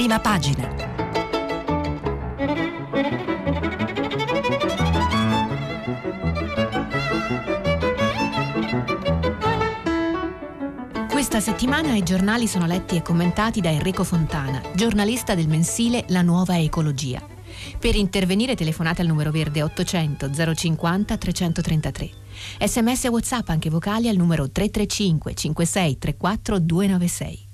prima pagina. Questa settimana i giornali sono letti e commentati da Enrico Fontana, giornalista del mensile La Nuova Ecologia. Per intervenire telefonate al numero verde 800 050 333. Sms e WhatsApp anche vocali al numero 335 56 34 296.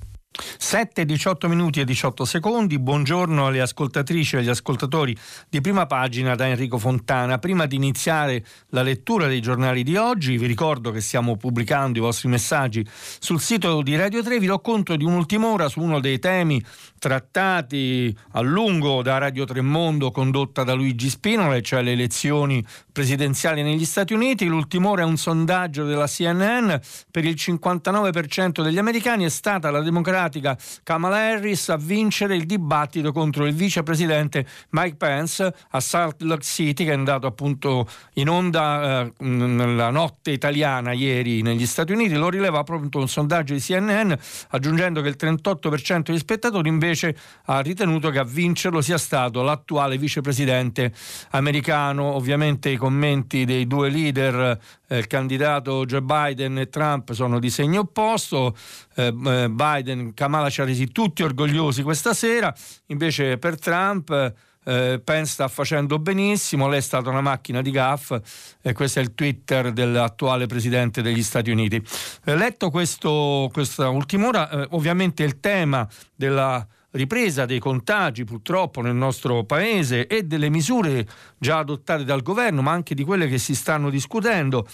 7, 18 minuti e 18 secondi. Buongiorno alle ascoltatrici e agli ascoltatori di prima pagina da Enrico Fontana. Prima di iniziare la lettura dei giornali di oggi, vi ricordo che stiamo pubblicando i vostri messaggi sul sito di Radio 3. Vi do conto di un'ultima ora su uno dei temi trattati a lungo da Radio Tremondo condotta da Luigi Spinola, cioè le elezioni presidenziali negli Stati Uniti. L'ultima ora è un sondaggio della CNN. Per il 59% degli americani è stata la democratica Kamala Harris a vincere il dibattito contro il vicepresidente Mike Pence a Salt Lake City, che è andato appunto in onda eh, nella notte italiana ieri negli Stati Uniti. Lo rileva proprio un sondaggio di CNN, aggiungendo che il 38% degli spettatori invece ha ritenuto che a vincerlo sia stato l'attuale vicepresidente americano. Ovviamente i commenti dei due leader, il candidato Joe Biden e Trump, sono di segno opposto. Eh, eh Biden, Kamala ci ha resi tutti orgogliosi questa sera, invece per Trump... Eh, Pence sta facendo benissimo, lei è stata una macchina di gaff e questo è il Twitter dell'attuale presidente degli Stati Uniti. Eh, letto questa ultima ora, eh, ovviamente il tema della ripresa dei contagi purtroppo nel nostro paese e delle misure già adottate dal governo, ma anche di quelle che si stanno discutendo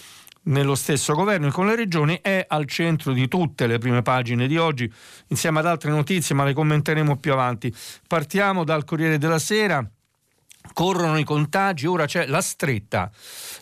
nello stesso governo e con le regioni è al centro di tutte le prime pagine di oggi, insieme ad altre notizie, ma le commenteremo più avanti. Partiamo dal Corriere della Sera. Corrono i contagi, ora c'è la stretta.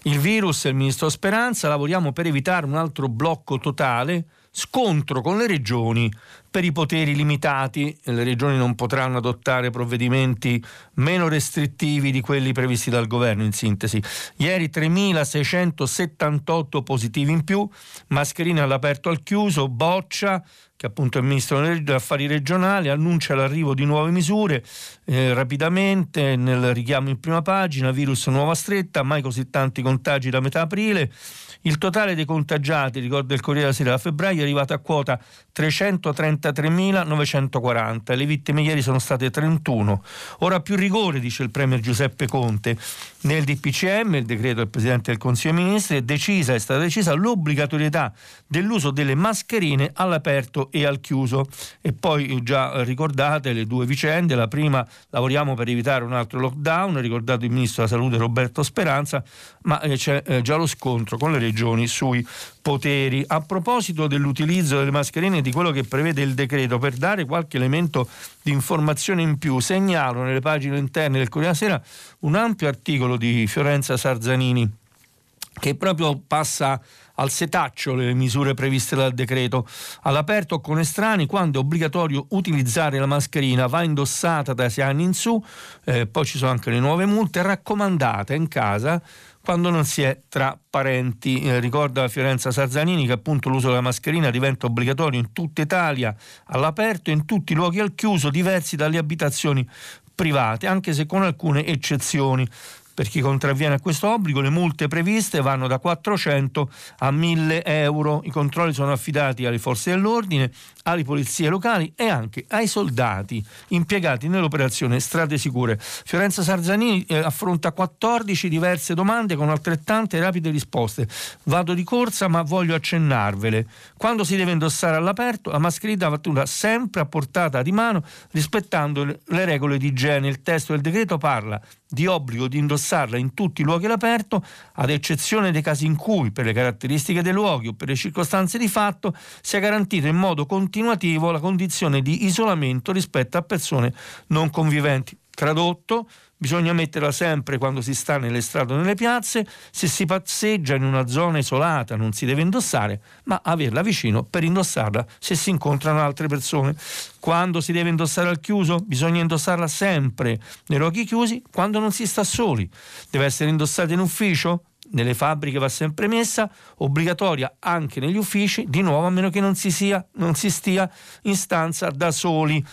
Il virus e il ministro Speranza lavoriamo per evitare un altro blocco totale scontro con le regioni per i poteri limitati. Le regioni non potranno adottare provvedimenti meno restrittivi di quelli previsti dal governo, in sintesi. Ieri 3.678 positivi in più, mascherine all'aperto al chiuso, boccia, che appunto è il ministro degli affari regionali, annuncia l'arrivo di nuove misure eh, rapidamente nel richiamo in prima pagina, virus nuova stretta, mai così tanti contagi da metà aprile. Il totale dei contagiati, ricorda il Corriere della Sera, da febbraio è arrivato a quota 333.940. Le vittime ieri sono state 31. Ora più rigore, dice il Premier Giuseppe Conte. Nel DPCM, il decreto del Presidente del Consiglio dei Ministri, è, decisa, è stata decisa l'obbligatorietà dell'uso delle mascherine all'aperto e al chiuso. E poi già ricordate le due vicende. La prima, lavoriamo per evitare un altro lockdown, ricordato il Ministro della Salute Roberto Speranza, ma eh, c'è eh, già lo scontro con le regioni sui poteri. A proposito dell'utilizzo delle mascherine e di quello che prevede il decreto, per dare qualche elemento di informazione in più, segnalo nelle pagine interne del Corriere della Sera un ampio articolo di Fiorenza Sarzanini che proprio passa al setaccio le misure previste dal decreto. All'aperto con estranei, quando è obbligatorio utilizzare la mascherina, va indossata da 6 anni in su, eh, poi ci sono anche le nuove multe, raccomandata in casa quando non si è tra parenti. Eh, ricorda Fiorenza Sarzanini che appunto l'uso della mascherina diventa obbligatorio in tutta Italia all'aperto e in tutti i luoghi al chiuso diversi dalle abitazioni private, anche se con alcune eccezioni. Per chi contravviene a questo obbligo le multe previste vanno da 400 a 1000 euro. I controlli sono affidati alle forze dell'ordine, alle polizie locali e anche ai soldati impiegati nell'operazione Strade Sicure. Fiorenza Sarzanini eh, affronta 14 diverse domande con altrettante rapide risposte. Vado di corsa ma voglio accennarvele. Quando si deve indossare all'aperto, la mascherina va sempre a portata di mano rispettando le regole di igiene. Il testo del decreto parla di obbligo di indossarla in tutti i luoghi all'aperto, ad eccezione dei casi in cui, per le caratteristiche dei luoghi o per le circostanze di fatto, sia garantita in modo continuativo la condizione di isolamento rispetto a persone non conviventi. Tradotto, Bisogna metterla sempre quando si sta nelle strade o nelle piazze, se si passeggia in una zona isolata non si deve indossare, ma averla vicino per indossarla se si incontrano altre persone. Quando si deve indossare al chiuso, bisogna indossarla sempre nei luoghi chiusi quando non si sta soli. Deve essere indossata in ufficio? Nelle fabbriche va sempre messa, obbligatoria anche negli uffici, di nuovo a meno che non si, sia, non si stia in stanza da soli.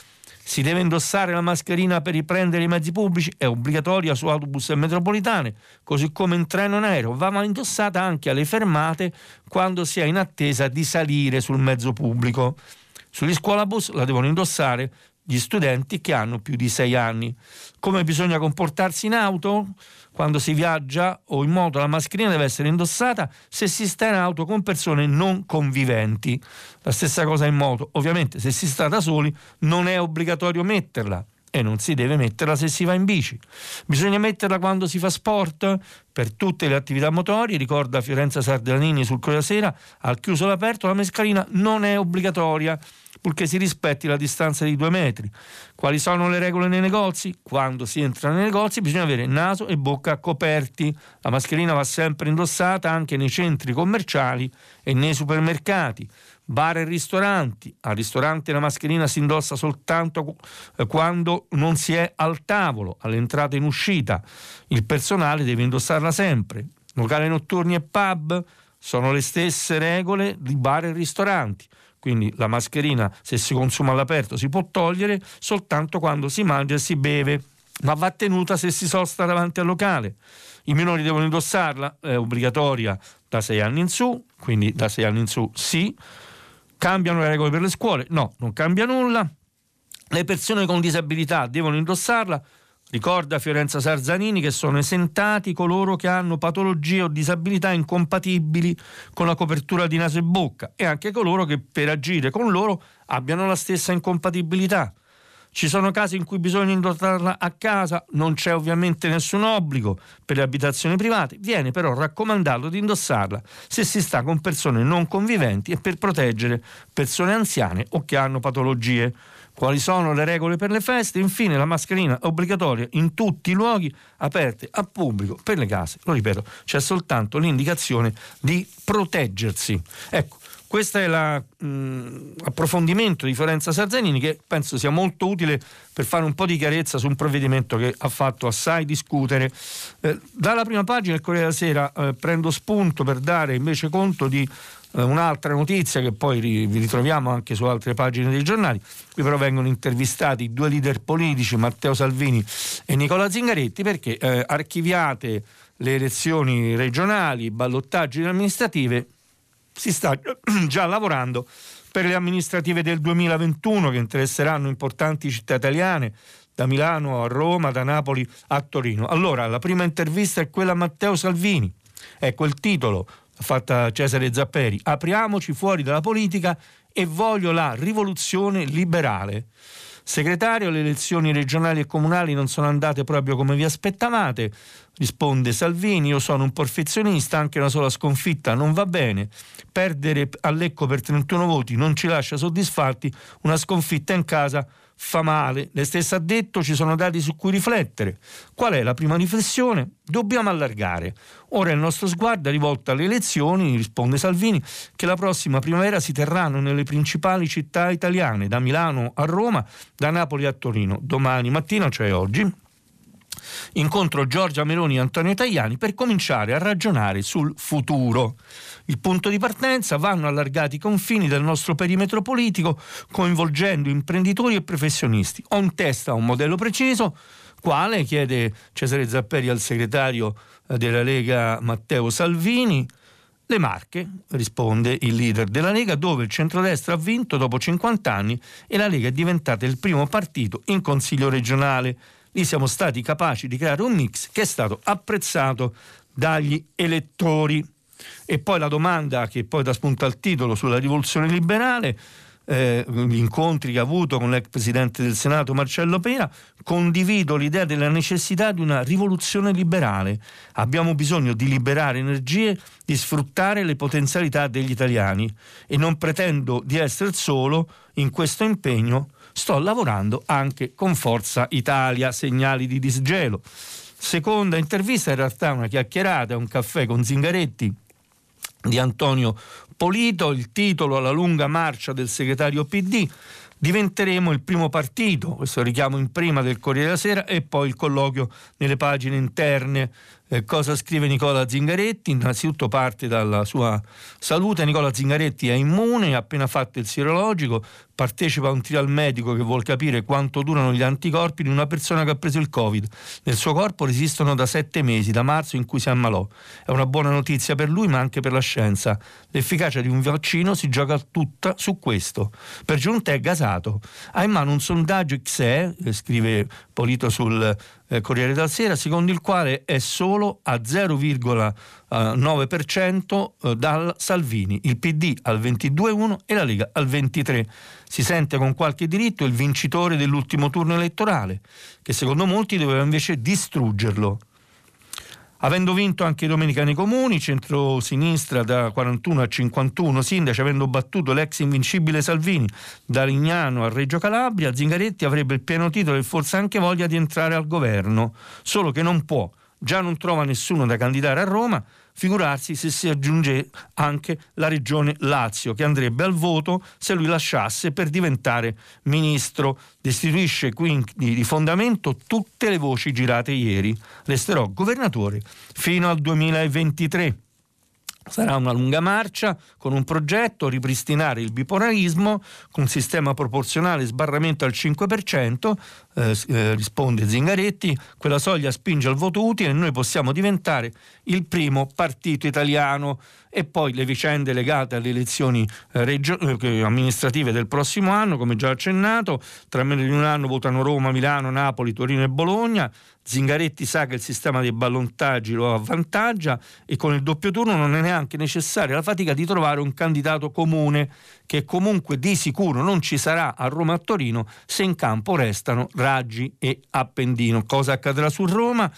Si deve indossare la mascherina per riprendere i mezzi pubblici, è obbligatoria su autobus e metropolitane, così come in treno e in aereo, va indossata anche alle fermate quando si è in attesa di salire sul mezzo pubblico. Sugli scuolabus la devono indossare gli studenti che hanno più di 6 anni. Come bisogna comportarsi in auto? Quando si viaggia o in moto la mascherina deve essere indossata se si sta in auto con persone non conviventi. La stessa cosa in moto. Ovviamente se si sta da soli non è obbligatorio metterla e non si deve metterla se si va in bici. Bisogna metterla quando si fa sport per tutte le attività motorie, ricorda Fiorenza Sardanini sul Corriere Sera, al chiuso all'aperto la mascherina non è obbligatoria purché si rispetti la distanza di due metri. Quali sono le regole nei negozi? Quando si entra nei negozi bisogna avere naso e bocca coperti. La mascherina va sempre indossata anche nei centri commerciali e nei supermercati. Bar e ristoranti. Al ristorante la mascherina si indossa soltanto eh, quando non si è al tavolo, all'entrata e in uscita. Il personale deve indossarla sempre. Locali notturni e pub sono le stesse regole di bar e ristoranti quindi la mascherina se si consuma all'aperto si può togliere soltanto quando si mangia e si beve, ma va tenuta se si sosta davanti al locale. I minori devono indossarla, è obbligatoria da 6 anni in su, quindi da 6 anni in su sì. Cambiano le regole per le scuole? No, non cambia nulla. Le persone con disabilità devono indossarla, Ricorda Fiorenza Sarzanini che sono esentati coloro che hanno patologie o disabilità incompatibili con la copertura di naso e bocca e anche coloro che per agire con loro abbiano la stessa incompatibilità. Ci sono casi in cui bisogna indossarla a casa, non c'è ovviamente nessun obbligo per le abitazioni private, viene però raccomandato di indossarla se si sta con persone non conviventi e per proteggere persone anziane o che hanno patologie quali sono le regole per le feste, infine la mascherina obbligatoria in tutti i luoghi aperti al pubblico per le case. Lo ripeto, c'è soltanto l'indicazione di proteggersi. Ecco, questo è l'approfondimento di Fiorenza Sarzanini che penso sia molto utile per fare un po' di chiarezza su un provvedimento che ha fatto assai discutere. Eh, dalla prima pagina del Corriere della Sera eh, prendo spunto per dare invece conto di un'altra notizia che poi vi ritroviamo anche su altre pagine dei giornali. Qui però vengono intervistati due leader politici, Matteo Salvini e Nicola Zingaretti, perché eh, archiviate le elezioni regionali, ballottaggi amministrative, si sta già lavorando per le amministrative del 2021 che interesseranno importanti città italiane, da Milano a Roma, da Napoli a Torino. Allora, la prima intervista è quella a Matteo Salvini. Ecco il titolo, fatta Cesare Zapperi, apriamoci fuori dalla politica e voglio la rivoluzione liberale. Segretario, le elezioni regionali e comunali non sono andate proprio come vi aspettavate, risponde Salvini, io sono un perfezionista, anche una sola sconfitta non va bene, perdere a Lecco per 31 voti non ci lascia soddisfatti, una sconfitta in casa fa male. Lei stessa ha detto ci sono dati su cui riflettere. Qual è la prima riflessione? Dobbiamo allargare. Ora il nostro sguardo è rivolto alle elezioni, risponde Salvini, che la prossima primavera si terranno nelle principali città italiane, da Milano a Roma, da Napoli a Torino. Domani mattina, cioè oggi, incontro Giorgia Meloni e Antonio Tajani per cominciare a ragionare sul futuro. Il punto di partenza vanno allargati i confini del nostro perimetro politico, coinvolgendo imprenditori e professionisti. Ho in testa un modello preciso, quale chiede Cesare Zapperi al segretario eh, della Lega Matteo Salvini. Le Marche, risponde il leader della Lega, dove il centrodestra ha vinto dopo 50 anni e la Lega è diventata il primo partito in consiglio regionale. Lì siamo stati capaci di creare un mix che è stato apprezzato dagli elettori. E poi la domanda che poi dà spunto al titolo sulla rivoluzione liberale, eh, gli incontri che ha avuto con l'ex presidente del Senato Marcello Pera, condivido l'idea della necessità di una rivoluzione liberale. Abbiamo bisogno di liberare energie, di sfruttare le potenzialità degli italiani e non pretendo di essere solo in questo impegno. Sto lavorando anche con Forza Italia, segnali di disgelo. Seconda intervista, in realtà una chiacchierata, un caffè con Zingaretti di Antonio Polito, il titolo La lunga marcia del segretario PD. Diventeremo il primo partito, questo richiamo in prima del Corriere della Sera, e poi il colloquio nelle pagine interne Eh, cosa scrive Nicola Zingaretti? Innanzitutto parte dalla sua salute. Nicola Zingaretti è immune, ha appena fatto il sierologico, partecipa a un trial medico che vuol capire quanto durano gli anticorpi di una persona che ha preso il Covid. Nel suo corpo resistono da sette mesi, da marzo in cui si ammalò. È una buona notizia per lui ma anche per la scienza. L'efficacia di un vaccino si gioca tutta su questo. Per giunta è gasato. Ha in mano un sondaggio XE, eh, scrive Polito sul eh, Corriere della Sera, secondo il quale è solo a 0,1 eh, 9% eh, dal Salvini, il PD al 22,1% e la Lega al 23%. Si sente con qualche diritto il vincitore dell'ultimo turno elettorale, che secondo molti doveva invece distruggerlo. Avendo vinto anche domenica nei comuni, centro-sinistra da 41 a 51 sindaci, avendo battuto l'ex invincibile Salvini da Lignano a Reggio Calabria, Zingaretti avrebbe il pieno titolo e forse anche voglia di entrare al governo, solo che non può già non trova nessuno da candidare a Roma, Figurarsi se si aggiunge anche la regione Lazio, che andrebbe al voto se lui lasciasse per diventare ministro. Destituisce quindi di fondamento tutte le voci girate ieri. Resterò governatore fino al 2023. Sarà una lunga marcia con un progetto ripristinare il bipolarismo con sistema proporzionale sbarramento al 5%, eh, eh, risponde Zingaretti, quella soglia spinge al voto utile e noi possiamo diventare il primo partito italiano. E poi le vicende legate alle elezioni eh, regio- eh, amministrative del prossimo anno, come già accennato, tra meno di un anno votano Roma, Milano, Napoli, Torino e Bologna, Zingaretti sa che il sistema dei ballontaggi lo avvantaggia e con il doppio turno non è neanche necessaria la fatica di trovare un candidato comune che comunque di sicuro non ci sarà a Roma e a Torino se in campo restano Raggi e Appendino. Cosa accadrà su Roma?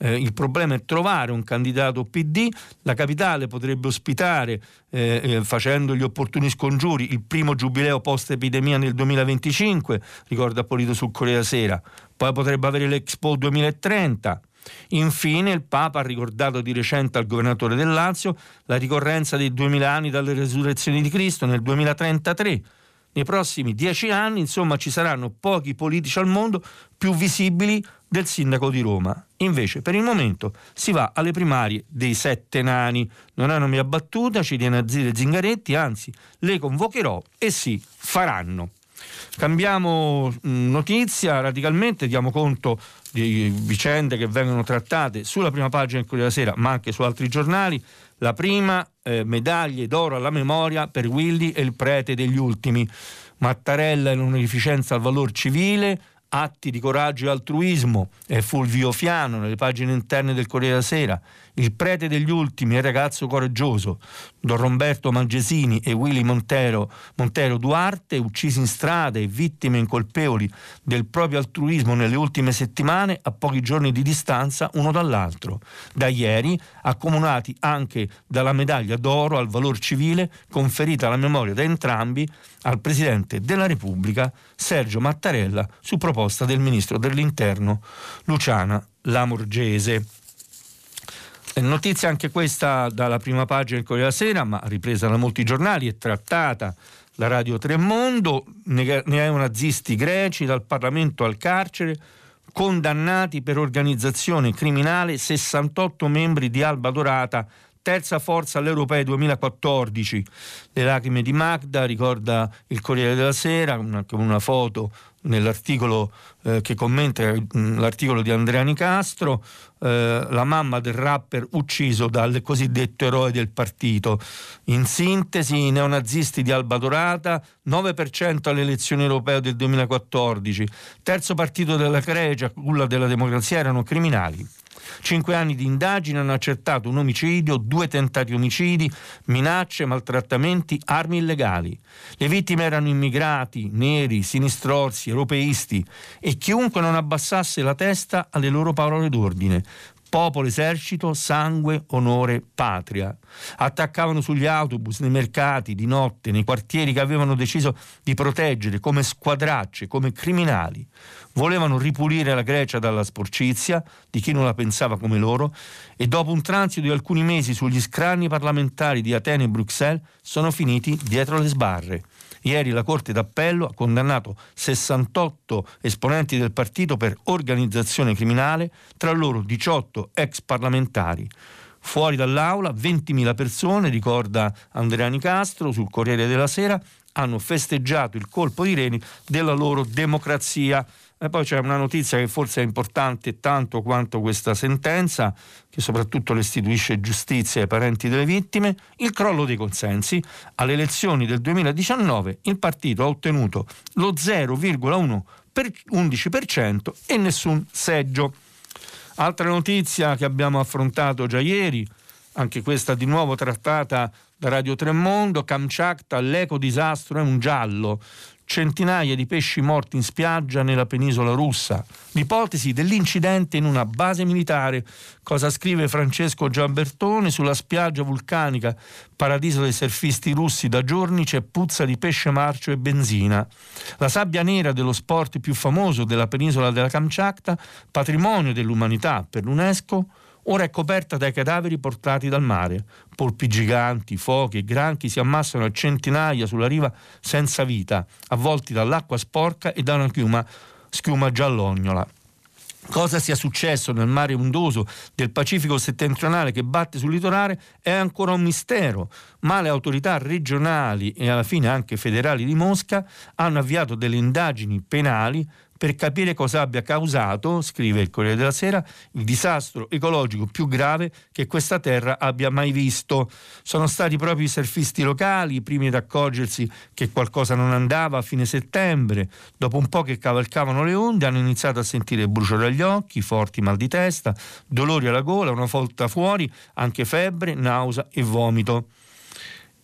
Eh, il problema è trovare un candidato PD, la capitale potrebbe ospitare, eh, eh, facendo gli opportuni scongiuri, il primo giubileo post-epidemia nel 2025, ricorda Polito sul Corriere Sera, poi potrebbe avere l'Expo 2030. Infine il Papa ha ricordato di recente al governatore del Lazio la ricorrenza dei 2000 anni dalle resurrezioni di Cristo nel 2033 nei prossimi dieci anni, insomma, ci saranno pochi politici al mondo più visibili del sindaco di Roma. Invece, per il momento, si va alle primarie dei sette nani. Non hanno mia battuta, ci tiene a dire Zingaretti, anzi, le convocherò e si faranno. Cambiamo mm, notizia radicalmente, diamo conto di vicende che vengono trattate sulla prima pagina del Corriere della Sera, ma anche su altri giornali. La prima, eh, medaglie d'oro alla memoria per Willy e il prete degli ultimi. Mattarella in un'efficienza al valor civile, atti di coraggio e altruismo, e Fulvio Fiano nelle pagine interne del Corriere della Sera, il prete degli ultimi è ragazzo coraggioso, Don Roberto Mangesini e Willy Montero, Montero Duarte, uccisi in strada e vittime incolpevoli del proprio altruismo nelle ultime settimane a pochi giorni di distanza uno dall'altro. Da ieri accomunati anche dalla medaglia d'oro al valor civile conferita alla memoria da entrambi al Presidente della Repubblica Sergio Mattarella su proposta del Ministro dell'Interno Luciana Lamorgese. Notizia anche questa dalla prima pagina del Corriere della Sera, ma ripresa da molti giornali e trattata da Radio Tremondo, neonazisti greci dal Parlamento al carcere, condannati per organizzazione criminale 68 membri di Alba Dorata terza forza all'Europea 2014. Le lacrime di Magda, ricorda il Corriere della Sera, una, una foto nell'articolo eh, che commenta mh, mm, l'articolo di Andrea Nicastro, eh, la mamma del rapper ucciso dal cosiddetto eroe del partito. In sintesi, i neonazisti di Alba Dorata, 9% alle elezioni europee del 2014, terzo partito della Grecia, culla della democrazia, erano criminali. Cinque anni di indagine hanno accertato un omicidio, due tentati omicidi, minacce, maltrattamenti, armi illegali. Le vittime erano immigrati, neri, sinistrorsi, europeisti e chiunque non abbassasse la testa alle loro parole d'ordine popolo, esercito, sangue, onore, patria. Attaccavano sugli autobus, nei mercati, di notte, nei quartieri che avevano deciso di proteggere come squadracce, come criminali. Volevano ripulire la Grecia dalla sporcizia di chi non la pensava come loro e dopo un transito di alcuni mesi sugli scranni parlamentari di Atene e Bruxelles sono finiti dietro le sbarre. Ieri la Corte d'Appello ha condannato 68 esponenti del partito per organizzazione criminale, tra loro 18 ex parlamentari. Fuori dall'aula 20.000 persone, ricorda Andreani Castro sul Corriere della Sera, hanno festeggiato il colpo di reni della loro democrazia. E poi c'è una notizia che forse è importante tanto quanto questa sentenza, che soprattutto restituisce giustizia ai parenti delle vittime, il crollo dei consensi. Alle elezioni del 2019 il partito ha ottenuto lo 0,11% e nessun seggio. Altra notizia che abbiamo affrontato già ieri, anche questa di nuovo trattata da Radio Tremondo, Kamchatka, l'eco-disastro è un giallo centinaia di pesci morti in spiaggia nella penisola russa. L'ipotesi dell'incidente in una base militare. Cosa scrive Francesco Giambertone sulla spiaggia vulcanica, paradiso dei surfisti russi da giorni c'è puzza di pesce marcio e benzina. La sabbia nera dello sport più famoso della penisola della Kamchatka, patrimonio dell'umanità per l'UNESCO, ora è coperta dai cadaveri portati dal mare. Polpi giganti, foche e granchi si ammassano a centinaia sulla riva senza vita, avvolti dall'acqua sporca e da una schiuma, schiuma giallognola. Cosa sia successo nel mare ondoso del Pacifico settentrionale che batte sul litorale è ancora un mistero, ma le autorità regionali e alla fine anche federali di Mosca hanno avviato delle indagini penali per capire cosa abbia causato, scrive il Corriere della Sera, il disastro ecologico più grave che questa terra abbia mai visto. Sono stati proprio i surfisti locali i primi ad accorgersi che qualcosa non andava a fine settembre. Dopo un po' che cavalcavano le onde hanno iniziato a sentire bruciore agli occhi, forti mal di testa, dolori alla gola, una volta fuori anche febbre, nausea e vomito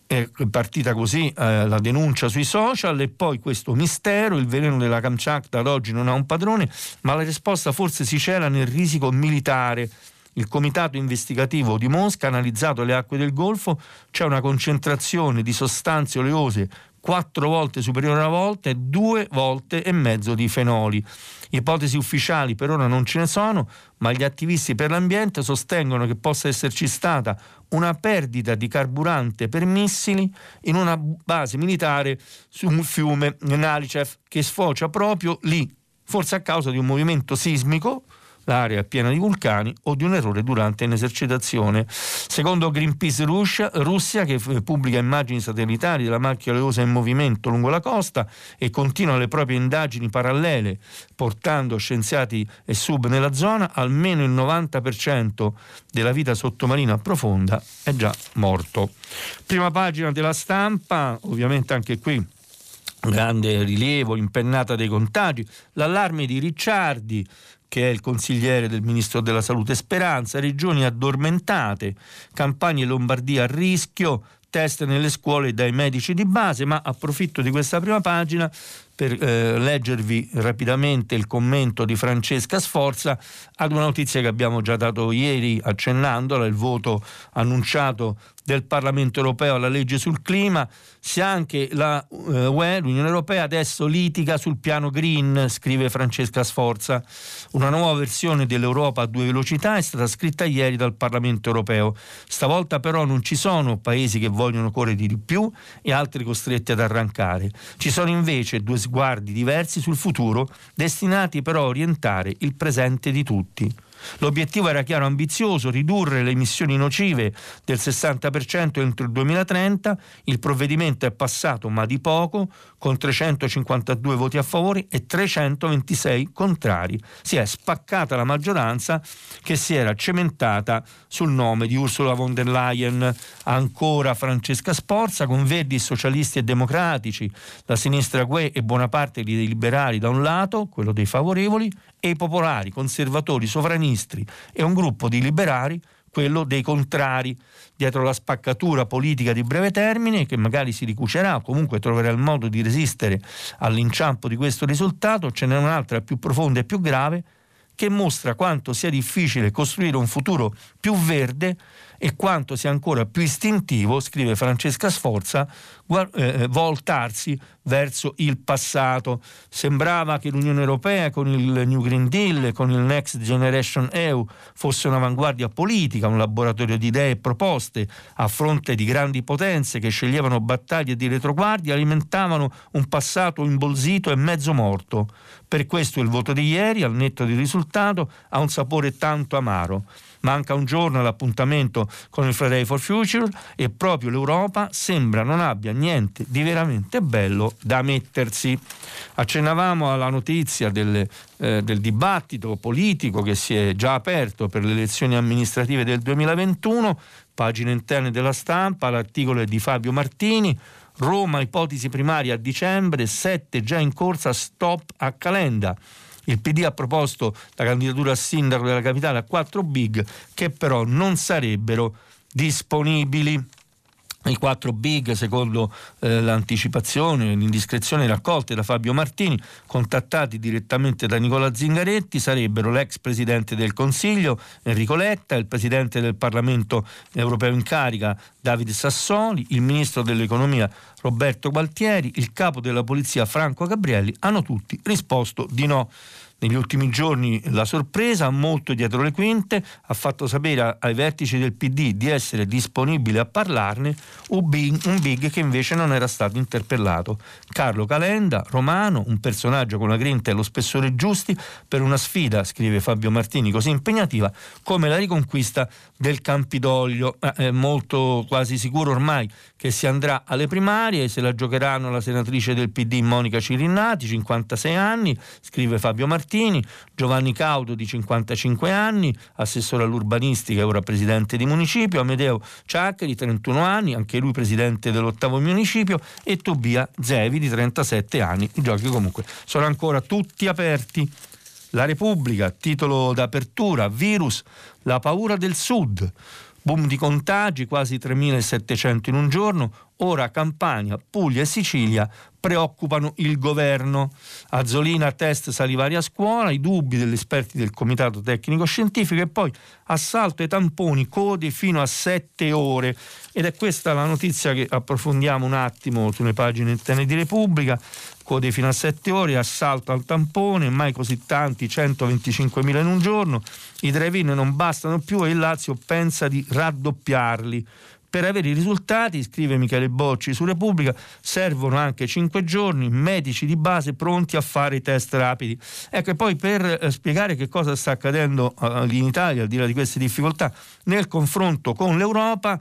è partita così eh, la denuncia sui social e poi questo mistero, il veleno della Kamchatka ad oggi non ha un padrone, ma la risposta forse si cela nel risico militare. Il comitato investigativo di Mosca ha analizzato le acque del Golfo, c'è una concentrazione di sostanze oleose quattro volte superiore alla volta e due volte e mezzo di fenoli. Ipotesi ufficiali per ora non ce ne sono, ma gli attivisti per l'ambiente sostengono che possa esserci stata una perdita di carburante per missili in una base militare sul fiume Nalicev che sfocia proprio lì, forse a causa di un movimento sismico l'area è piena di vulcani o di un errore durante un'esercitazione. Secondo Greenpeace Russia, Russia che pubblica immagini satellitari della macchia oleosa in movimento lungo la costa e continua le proprie indagini parallele portando scienziati e sub nella zona, almeno il 90% della vita sottomarina profonda è già morto. Prima pagina della stampa, ovviamente anche qui grande rilievo, impennata dei contagi, l'allarme di Ricciardi, che è il consigliere del ministro della Salute. Speranza, regioni addormentate, campagne Lombardia a rischio, test nelle scuole dai medici di base, ma approfitto di questa prima pagina per eh, leggervi rapidamente il commento di Francesca Sforza ad una notizia che abbiamo già dato ieri accennandola, il voto annunciato del Parlamento europeo alla legge sul clima, se anche la eh, UE, l'Unione Europea, adesso litiga sul piano green, scrive Francesca Sforza. Una nuova versione dell'Europa a due velocità è stata scritta ieri dal Parlamento europeo. Stavolta però non ci sono paesi che vogliono correre di più e altri costretti ad arrancare. Ci sono invece due sguardi diversi sul futuro, destinati però a orientare il presente di tutti. L'obiettivo era chiaro ambizioso, ridurre le emissioni nocive del 60% entro il 2030, il provvedimento è passato ma di poco, con 352 voti a favore e 326 contrari. Si è spaccata la maggioranza che si era cementata sul nome di Ursula von der Leyen, ancora Francesca Sporza, con Verdi, Socialisti e Democratici, la sinistra GUE e buona parte dei liberali da un lato, quello dei favorevoli, e i popolari, conservatori, sovranisti e un gruppo di liberali, quello dei contrari, dietro la spaccatura politica di breve termine che magari si ricucerà o comunque troverà il modo di resistere all'inciampo di questo risultato, ce n'è un'altra più profonda e più grave che mostra quanto sia difficile costruire un futuro più verde e quanto sia ancora più istintivo, scrive Francesca Sforza, eh, eh, voltarsi verso il passato. Sembrava che l'Unione Europea con il New Green Deal, con il Next Generation EU fosse un'avanguardia politica, un laboratorio di idee e proposte a fronte di grandi potenze che sceglievano battaglie di retroguardia, alimentavano un passato imbolsito e mezzo morto. Per questo il voto di ieri, al netto del risultato, ha un sapore tanto amaro. Manca un giorno all'appuntamento con il Friday for Future e proprio l'Europa sembra non abbia niente di veramente bello da mettersi. Accennavamo alla notizia del, eh, del dibattito politico che si è già aperto per le elezioni amministrative del 2021, pagine interne della stampa, l'articolo è di Fabio Martini. Roma, ipotesi primaria a dicembre, 7 già in corsa, stop a Calenda. Il PD ha proposto la candidatura a sindaco della capitale a quattro big che però non sarebbero disponibili. I quattro big, secondo eh, l'anticipazione, l'indiscrezione raccolte da Fabio Martini, contattati direttamente da Nicola Zingaretti, sarebbero l'ex presidente del Consiglio Enrico Letta, il presidente del Parlamento europeo in carica Davide Sassoli, il ministro dell'economia Roberto Gualtieri, il capo della polizia Franco Gabrielli, hanno tutti risposto di no negli ultimi giorni la sorpresa, molto dietro le quinte, ha fatto sapere ai vertici del PD di essere disponibile a parlarne un big, che invece non era stato interpellato. Carlo Calenda, romano, un personaggio con la grinta e lo spessore giusti per una sfida, scrive Fabio Martini, così impegnativa come la riconquista del Campidoglio. È molto quasi sicuro ormai che si andrà alle primarie, se la giocheranno la senatrice del PD Monica Cirinnati, 56 anni, scrive Fabio Martini, Giovanni Caudo di 55 anni, assessore all'urbanistica e ora presidente di municipio, Amedeo Ciacchi di 31 anni, anche lui presidente dell'ottavo municipio e Tobia Zevi di 37 anni. I giochi comunque sono ancora tutti aperti. La Repubblica, titolo d'apertura, virus, la paura del Sud. Boom di contagi, quasi 3.700 in un giorno, ora Campania, Puglia e Sicilia preoccupano il governo. Azzolina test salivari a scuola, i dubbi degli esperti del Comitato Tecnico Scientifico e poi assalto ai tamponi, code fino a sette ore. Ed è questa la notizia che approfondiamo un attimo sulle pagine interne di Repubblica. Code fino a sette ore, assalto al tampone, mai così tanti, 125.000 in un giorno. I drive-in non bastano più e il Lazio pensa di raddoppiarli. Per avere i risultati, scrive Michele Bocci su Repubblica, servono anche 5 giorni, medici di base pronti a fare i test rapidi. Ecco, e poi per eh, spiegare che cosa sta accadendo eh, in Italia, al di là di queste difficoltà, nel confronto con l'Europa,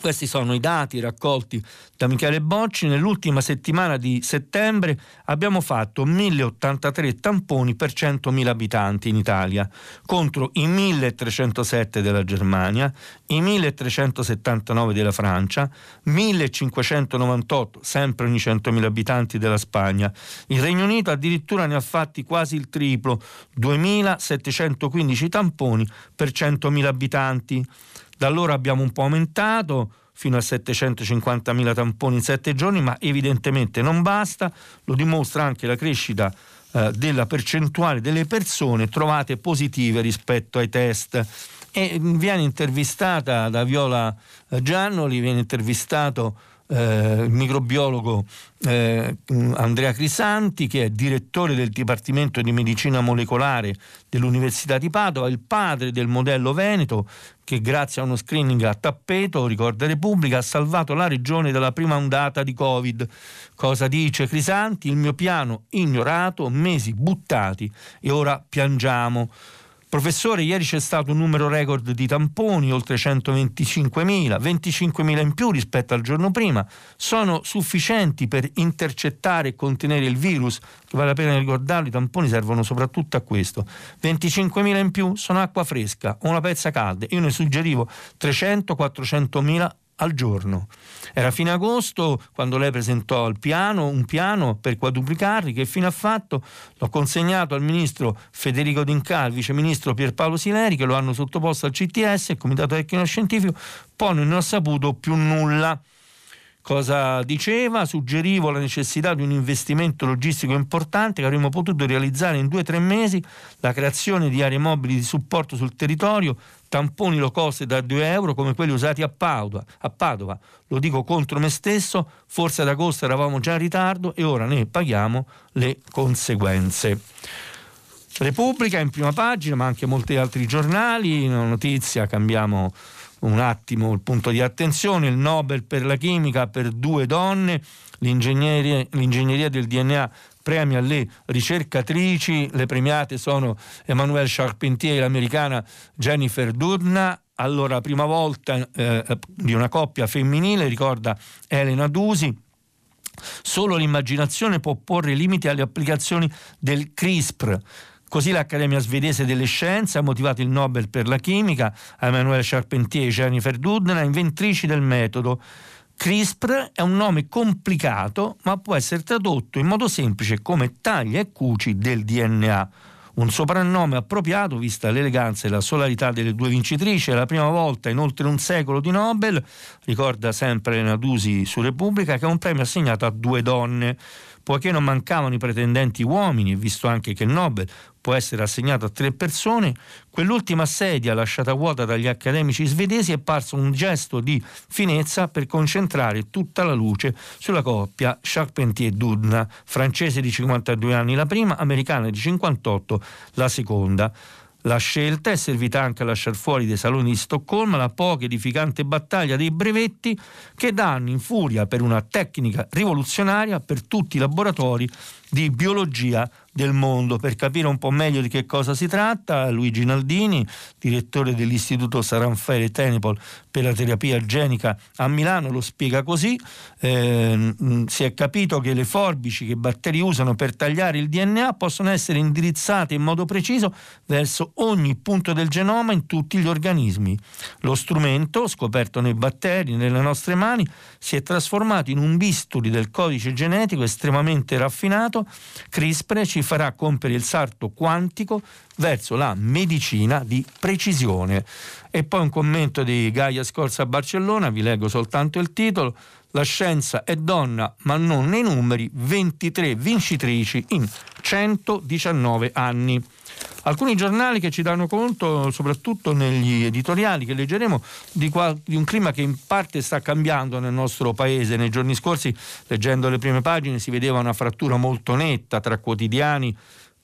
questi sono i dati raccolti da Michele Bocci. Nell'ultima settimana di settembre abbiamo fatto 1083 tamponi per 100.000 abitanti in Italia, contro i 1307 della Germania, i 1379 della Francia, 1598 sempre ogni 100.000 abitanti della Spagna. Il Regno Unito addirittura ne ha fatti quasi il triplo, 2715 tamponi per 100.000 abitanti. Da allora abbiamo un po' aumentato fino a 750.000 tamponi in sette giorni, ma evidentemente non basta, lo dimostra anche la crescita eh, della percentuale delle persone trovate positive rispetto ai test. E viene intervistata da Viola eh, Giannoli, viene intervistato eh, il microbiologo eh, Andrea Crisanti, che è direttore del Dipartimento di Medicina Molecolare dell'Università di Padova, il padre del modello Veneto, che grazie a uno screening a tappeto, ricorda Repubblica, ha salvato la regione dalla prima ondata di Covid. Cosa dice Crisanti? Il mio piano ignorato, mesi buttati e ora piangiamo. Professore, ieri c'è stato un numero record di tamponi, oltre 125.000, 25.000 in più rispetto al giorno prima. Sono sufficienti per intercettare e contenere il virus? Vale la pena ricordarlo, i tamponi servono soprattutto a questo. 25.000 in più sono acqua fresca o una pezza calda. Io ne suggerivo 300-400.000 al giorno. Era fine agosto quando lei presentò il piano, un piano per quadruplicarli, che fine ha fatto? L'ho consegnato al ministro Federico D'Inca, al vice ministro Pierpaolo Sileri, che lo hanno sottoposto al CTS, il Comitato Tecnico Scientifico, poi non ho saputo più nulla. Cosa diceva? Suggerivo la necessità di un investimento logistico importante che avremmo potuto realizzare in due o tre mesi, la creazione di aree mobili di supporto sul territorio, tamponi low cost da 2 euro come quelli usati a Padova, a Padova. Lo dico contro me stesso, forse ad agosto eravamo già in ritardo e ora ne paghiamo le conseguenze. Repubblica in prima pagina, ma anche molti altri giornali, una notizia, cambiamo un attimo il punto di attenzione, il Nobel per la chimica per due donne, l'ingegneria, l'ingegneria del DNA premia le ricercatrici, le premiate sono Emmanuelle Charpentier e l'americana Jennifer Doudna, allora prima volta eh, di una coppia femminile, ricorda Elena Dusi, solo l'immaginazione può porre limiti alle applicazioni del CRISPR. Così l'Accademia svedese delle scienze ha motivato il Nobel per la chimica a Emmanuelle Charpentier e Jennifer Doudna, inventrici del metodo CRISPR è un nome complicato, ma può essere tradotto in modo semplice come taglia e cuci del DNA. Un soprannome appropriato, vista l'eleganza e la solarità delle due vincitrici, è la prima volta in oltre un secolo di Nobel, ricorda sempre Elena Dusi su Repubblica, che è un premio assegnato a due donne. Poiché non mancavano i pretendenti uomini, e visto anche che Nobel può essere assegnato a tre persone, quell'ultima sedia lasciata vuota dagli accademici svedesi è parso un gesto di finezza per concentrare tutta la luce sulla coppia Charpentier-Dudna, francese di 52 anni la prima, americana di 58 la seconda. La scelta è servita anche a lasciare fuori dai saloni di Stoccolma la poca edificante battaglia dei brevetti che danno in furia per una tecnica rivoluzionaria per tutti i laboratori di biologia del mondo. Per capire un po' meglio di che cosa si tratta, Luigi Naldini, direttore dell'Istituto Saranfere Tenepol per la terapia genica a Milano, lo spiega così. Eh, si è capito che le forbici che i batteri usano per tagliare il DNA possono essere indirizzate in modo preciso verso ogni punto del genoma in tutti gli organismi. Lo strumento, scoperto nei batteri, nelle nostre mani, si è trasformato in un bisturi del codice genetico estremamente raffinato. CRISPR ci farà compiere il salto quantico verso la medicina di precisione. E poi un commento di Gaia Scorza a Barcellona, vi leggo soltanto il titolo. La scienza è donna, ma non nei numeri, 23 vincitrici in 119 anni. Alcuni giornali che ci danno conto, soprattutto negli editoriali che leggeremo, di, un clima che in parte sta cambiando nel nostro paese. Nei giorni scorsi, leggendo le prime pagine, si vedeva una frattura molto netta tra quotidiani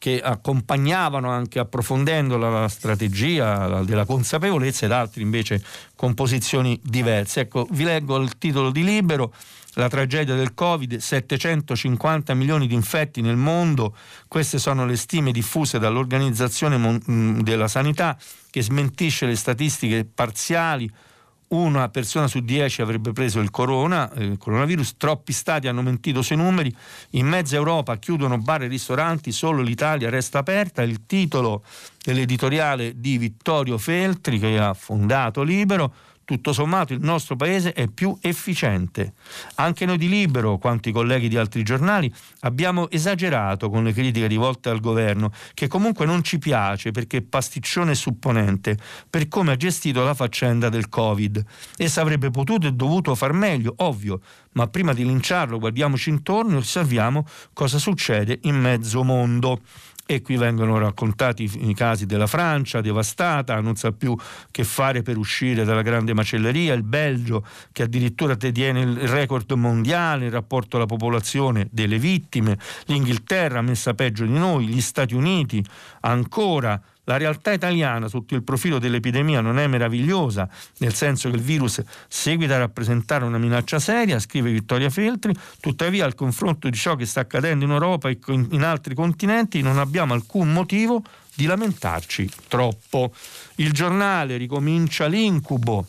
che accompagnavano anche approfondendo la strategia della consapevolezza ed altri invece con posizioni diverse. Ecco, vi leggo il titolo di Libero la tragedia del Covid, 750 milioni di infetti nel mondo, queste sono le stime diffuse dall'Organizzazione della Sanità che smentisce le statistiche parziali. Una persona su dieci avrebbe preso il, corona, il coronavirus, troppi stati hanno mentito sui numeri, in mezza Europa chiudono bar e ristoranti, solo l'Italia resta aperta. Il titolo dell'editoriale di Vittorio Feltri che ha fondato Libero tutto sommato il nostro paese è più efficiente. Anche noi di Libero, quanto i colleghi di altri giornali, abbiamo esagerato con le critiche rivolte al governo, che comunque non ci piace perché è pasticcione e supponente, per come ha gestito la faccenda del Covid. Essa avrebbe potuto e dovuto far meglio, ovvio, ma prima di linciarlo guardiamoci intorno e osserviamo cosa succede in mezzo mondo e qui vengono raccontati i casi della Francia devastata, non sa più che fare per uscire dalla grande macelleria, il Belgio che addirittura detiene il record mondiale in rapporto alla popolazione delle vittime, l'Inghilterra messa peggio di noi, gli Stati Uniti ancora la realtà italiana sotto il profilo dell'epidemia non è meravigliosa, nel senso che il virus seguita a rappresentare una minaccia seria, scrive Vittoria Feltri, tuttavia al confronto di ciò che sta accadendo in Europa e in altri continenti non abbiamo alcun motivo di lamentarci troppo. Il giornale ricomincia l'incubo,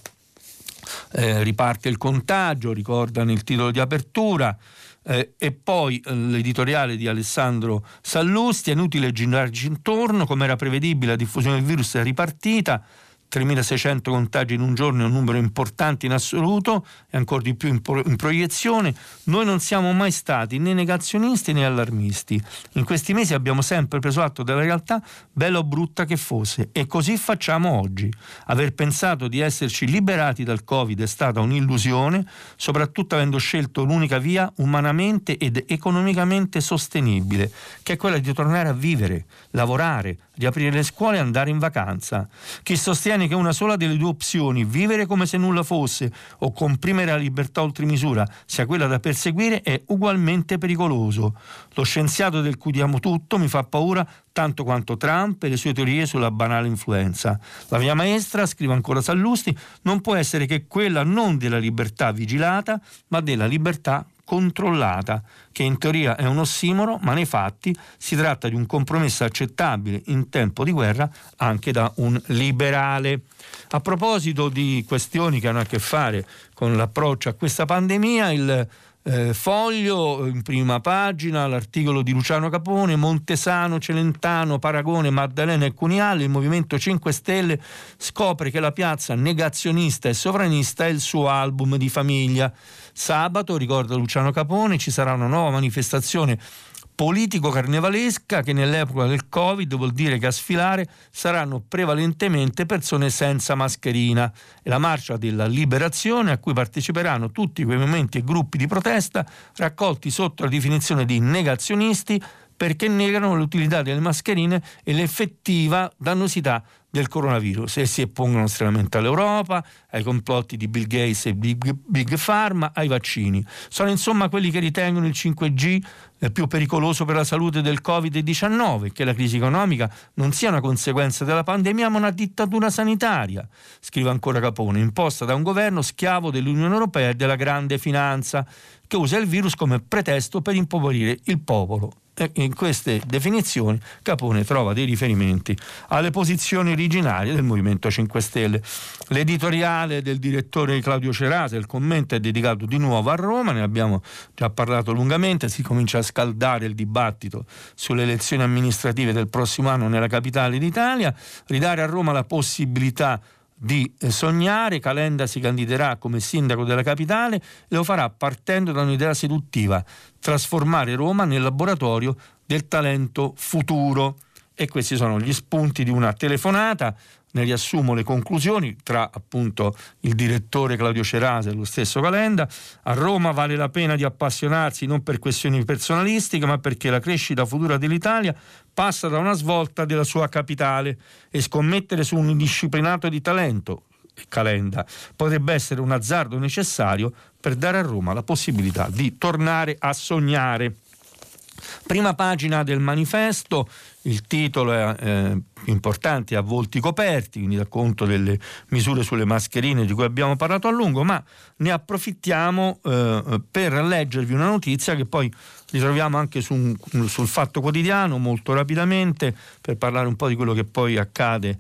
eh, riparte il contagio, ricordano il titolo di apertura. Eh, e poi eh, l'editoriale di Alessandro Sallusti, è inutile girarci intorno, come era prevedibile la diffusione del virus è ripartita, 3.600 contagi in un giorno è un numero importante in assoluto e ancora di più in, pro- in, proiezione. Noi non siamo mai stati né negazionisti né allarmisti. In questi mesi abbiamo sempre preso atto della realtà, bella o brutta che fosse, e così facciamo oggi. Aver pensato di esserci liberati dal Covid è stata un'illusione, soprattutto avendo scelto l'unica via umanamente ed economicamente sostenibile, che è quella di tornare a vivere, lavorare, riaprire le scuole e andare in vacanza. Chi sostiene che una sola delle due opzioni, vivere come se nulla fosse o comprimere la libertà oltre misura, sia quella da perseguire, è ugualmente pericoloso. Lo scienziato del cui diamo tutto mi fa paura tanto quanto Trump e le sue teorie sulla banale influenza. La via maestra, scrive ancora Sallusti, non può essere che quella non della libertà vigilata, ma della libertà controllata, che in teoria è un ossimoro, ma nei fatti si tratta di un compromesso accettabile in tempo di guerra anche da un liberale. A proposito di questioni che hanno a che fare con l'approccio a questa pandemia, il eh, Foglio in prima pagina, l'articolo di Luciano Capone, Montesano, Celentano, Paragone, Maddalena e Cuniale, il Movimento 5 Stelle scopre che la piazza negazionista e sovranista è il suo album di famiglia. Sabato, ricorda Luciano Capone, ci sarà una nuova manifestazione politico-carnevalesca che nell'epoca del Covid vuol dire che a sfilare saranno prevalentemente persone senza mascherina. E la marcia della liberazione a cui parteciperanno tutti quei momenti e gruppi di protesta raccolti sotto la definizione di negazionisti perché negano l'utilità delle mascherine e l'effettiva dannosità del coronavirus e si oppongono estremamente all'Europa, ai complotti di Bill Gates e Big, Big Pharma, ai vaccini. Sono insomma quelli che ritengono il 5G eh, più pericoloso per la salute del Covid-19, che la crisi economica non sia una conseguenza della pandemia ma una dittatura sanitaria, scrive ancora Capone, imposta da un governo schiavo dell'Unione Europea e della grande finanza, che usa il virus come pretesto per impoverire il popolo in queste definizioni Capone trova dei riferimenti alle posizioni originarie del Movimento 5 Stelle. L'editoriale del direttore Claudio Cerase, il commento è dedicato di nuovo a Roma, ne abbiamo già parlato lungamente, si comincia a scaldare il dibattito sulle elezioni amministrative del prossimo anno nella capitale d'Italia, ridare a Roma la possibilità di sognare, Calenda si candiderà come sindaco della capitale e lo farà partendo da un'idea seduttiva, trasformare Roma nel laboratorio del talento futuro. E questi sono gli spunti di una telefonata ne riassumo le conclusioni tra appunto il direttore Claudio Cerase e lo stesso Calenda. A Roma vale la pena di appassionarsi non per questioni personalistiche, ma perché la crescita futura dell'Italia passa da una svolta della sua capitale e scommettere su un indisciplinato di talento, Calenda, potrebbe essere un azzardo necessario per dare a Roma la possibilità di tornare a sognare. Prima pagina del manifesto, il titolo è eh, importante, a volti coperti, quindi dà conto delle misure sulle mascherine di cui abbiamo parlato a lungo, ma ne approfittiamo eh, per leggervi una notizia che poi ritroviamo anche su sul Fatto Quotidiano molto rapidamente per parlare un po' di quello che poi accade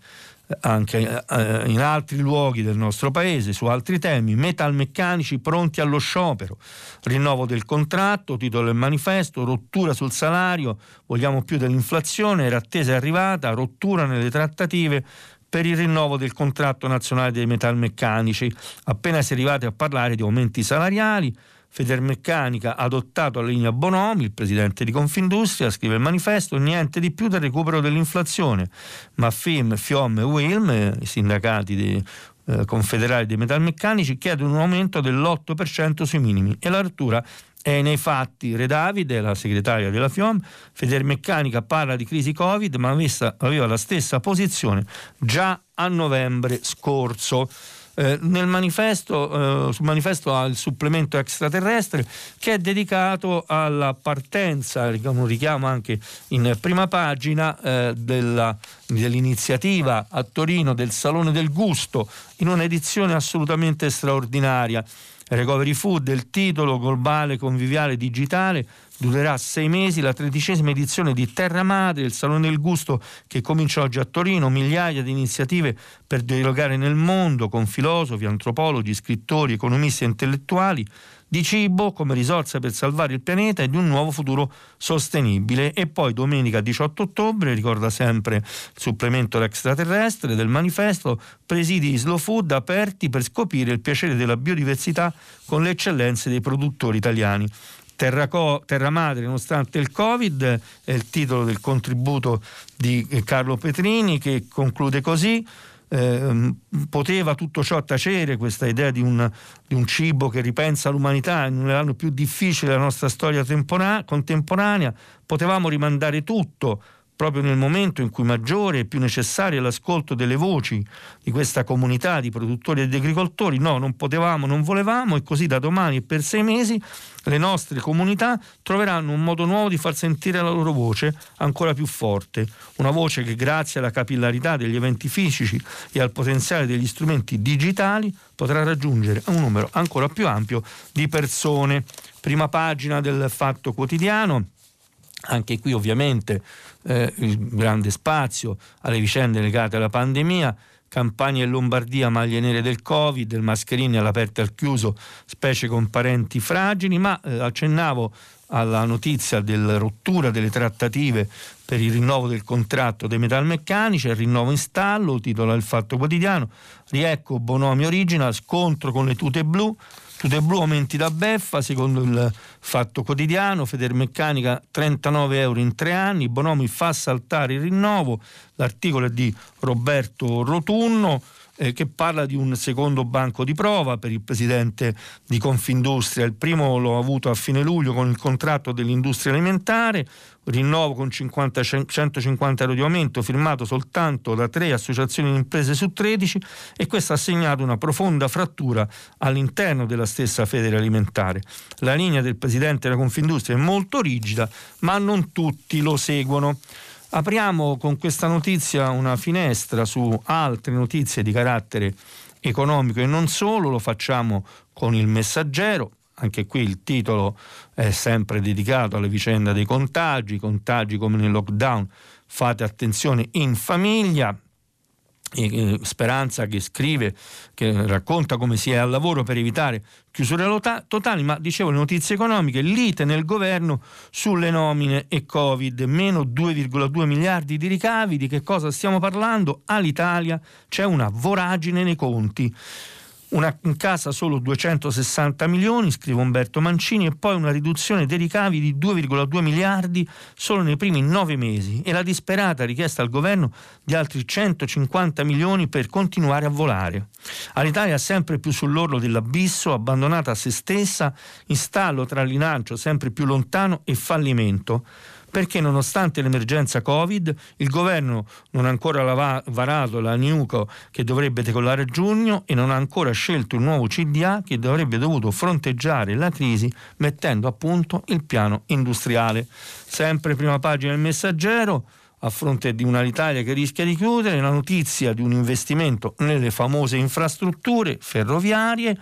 anche eh, in altri luoghi del nostro paese su altri temi, metalmeccanici pronti allo sciopero, rinnovo del contratto, titolo del manifesto, rottura sul salario, vogliamo più dell'inflazione, era attesa e arrivata, rottura nelle trattative per il rinnovo del contratto nazionale dei metalmeccanici, appena si è arrivati a parlare di aumenti salariali, Federmeccanica ha adottato la linea Bonomi, il presidente di Confindustria, scrive il manifesto, niente di più del recupero dell'inflazione, ma FIM, FIOM e WILM, i sindacati dei, eh, confederali dei metalmeccanici, chiedono un aumento dell'8% sui minimi e la rottura è nei fatti. Re Davide, la segretaria della FIOM, Federmeccanica parla di crisi Covid, ma aveva la stessa posizione già a novembre scorso. Eh, nel manifesto, eh, sul manifesto ha il supplemento extraterrestre che è dedicato alla partenza, un richiamo anche in prima pagina eh, della, dell'iniziativa a Torino del Salone del Gusto in un'edizione assolutamente straordinaria. Recovery Food, il titolo globale conviviale digitale, durerà sei mesi la tredicesima edizione di Terra Madre, il Salone del Gusto che comincia oggi a Torino, migliaia di iniziative per dialogare nel mondo con filosofi, antropologi, scrittori, economisti e intellettuali di cibo come risorsa per salvare il pianeta e di un nuovo futuro sostenibile. E poi domenica 18 ottobre, ricorda sempre il supplemento l'extraterrestre del manifesto, presidi slow food aperti per scoprire il piacere della biodiversità con le eccellenze dei produttori italiani. Terra, co- terra, madre nonostante il Covid è il titolo del contributo di Carlo Petrini che conclude così. Eh, poteva tutto ciò tacere questa idea di un, di un, cibo che ripensa l'umanità nell'anno più difficile della nostra storia tempora- contemporanea, potevamo rimandare tutto proprio nel momento in cui maggiore e più necessario è l'ascolto delle voci di questa comunità di produttori ed agricoltori. No, non potevamo, non volevamo e così da domani per sei mesi le nostre comunità troveranno un modo nuovo di far sentire la loro voce ancora più forte, una voce che grazie alla capillarità degli eventi fisici e al potenziale degli strumenti digitali potrà raggiungere un numero ancora più ampio di persone. Prima pagina del Fatto Quotidiano. Anche qui ovviamente eh, grande spazio alle vicende legate alla pandemia, Campania e Lombardia, maglie nere del Covid, il mascherine all'aperto e al chiuso, specie con parenti fragili, ma eh, accennavo alla notizia della rottura delle trattative per il rinnovo del contratto dei metalmeccanici, il rinnovo in stallo, titola il Fatto Quotidiano, riecco Bonomi Original, scontro con le tute blu, Tute blu aumenti da beffa, secondo il Fatto Quotidiano, Federmeccanica 39 euro in tre anni, Bonomi fa saltare il rinnovo, l'articolo è di Roberto Rotunno eh, che parla di un secondo banco di prova per il presidente di Confindustria. Il primo l'ho avuto a fine luglio con il contratto dell'industria alimentare, rinnovo con 50, 150 euro di aumento firmato soltanto da tre associazioni di imprese su 13 e questo ha segnato una profonda frattura all'interno della stessa fede alimentare. La linea del presidente della Confindustria è molto rigida, ma non tutti lo seguono. Apriamo con questa notizia una finestra su altre notizie di carattere economico e non solo, lo facciamo con il messaggero. Anche qui il titolo è sempre dedicato alle vicende dei contagi, contagi come nel lockdown, fate attenzione in famiglia, Speranza che scrive, che racconta come si è al lavoro per evitare chiusure totali, ma dicevo le notizie economiche, lite nel governo sulle nomine e Covid, meno 2,2 miliardi di ricavi, di che cosa stiamo parlando? All'Italia c'è una voragine nei conti una in casa solo 260 milioni, scrive Umberto Mancini, e poi una riduzione dei ricavi di 2,2 miliardi solo nei primi nove mesi e la disperata richiesta al governo di altri 150 milioni per continuare a volare. All'Italia sempre più sull'orlo dell'abisso, abbandonata a se stessa, in stallo tra l'inancio sempre più lontano e fallimento perché nonostante l'emergenza Covid il governo non ha ancora varato la NUCO che dovrebbe decollare a giugno e non ha ancora scelto il nuovo CDA che avrebbe dovuto fronteggiare la crisi mettendo a punto il piano industriale. Sempre prima pagina del messaggero a fronte di un'Alitalia che rischia di chiudere, la notizia di un investimento nelle famose infrastrutture ferroviarie,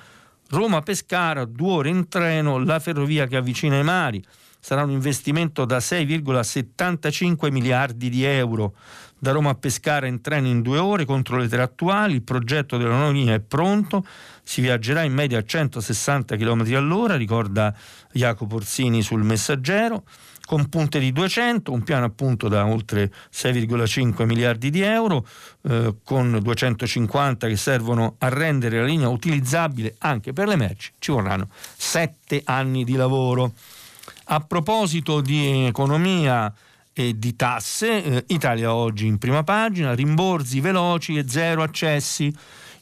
Roma-Pescara, due ore in treno, la ferrovia che avvicina i mari sarà un investimento da 6,75 miliardi di euro. Da Roma a Pescara in treno in due ore contro le tre attuali, il progetto della nuova linea è pronto, si viaggerà in media a 160 km all'ora, ricorda Jacopo Orsini sul messaggero, con punte di 200, un piano appunto da oltre 6,5 miliardi di euro, eh, con 250 che servono a rendere la linea utilizzabile anche per le merci, ci vorranno sette anni di lavoro. A proposito di economia e di tasse, eh, Italia oggi in prima pagina, rimborsi veloci e zero accessi.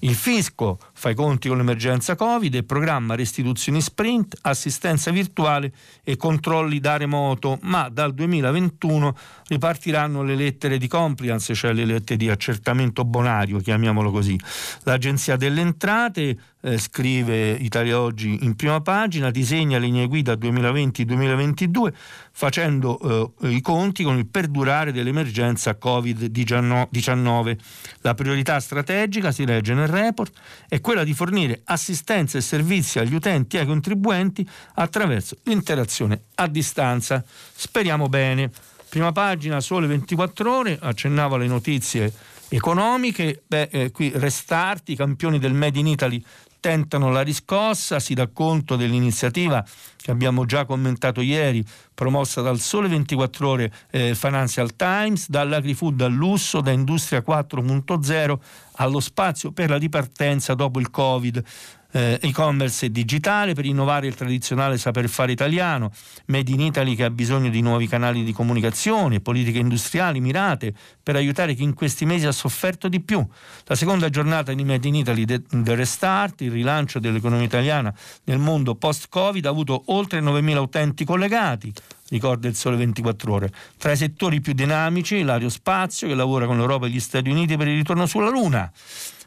Il fisco fa i conti con l'emergenza Covid e programma restituzioni sprint, assistenza virtuale e controlli da remoto, ma dal 2021 ripartiranno le lettere di compliance, cioè le lettere di accertamento bonario, chiamiamolo così. L'Agenzia delle Entrate eh, scrive Italia Oggi in prima pagina, disegna linee guida 2020-2022 facendo eh, i conti con il perdurare dell'emergenza Covid-19. La priorità strategica, si legge nel report, è di fornire assistenza e servizi agli utenti e ai contribuenti attraverso l'interazione a distanza. Speriamo bene. Prima pagina, sole 24 ore, accennavo alle notizie economiche, beh, eh, qui Restarti, campioni del Made in Italy tentano la riscossa, si dà conto dell'iniziativa che abbiamo già commentato ieri, promossa dal Sole 24 Ore eh, Financial Times, dall'agrifood al lusso, da Industria 4.0 allo spazio per la ripartenza dopo il Covid eh, e-commerce e digitale per innovare il tradizionale saper fare italiano, Made in Italy che ha bisogno di nuovi canali di comunicazione, politiche industriali mirate per aiutare chi in questi mesi ha sofferto di più. La seconda giornata di Made in Italy del Restart, il rilancio dell'economia italiana nel mondo post-Covid ha avuto oltre 9.000 utenti collegati, ricorda il Sole 24 Ore. Tra i settori più dinamici l'aerospazio che lavora con l'Europa e gli Stati Uniti per il ritorno sulla Luna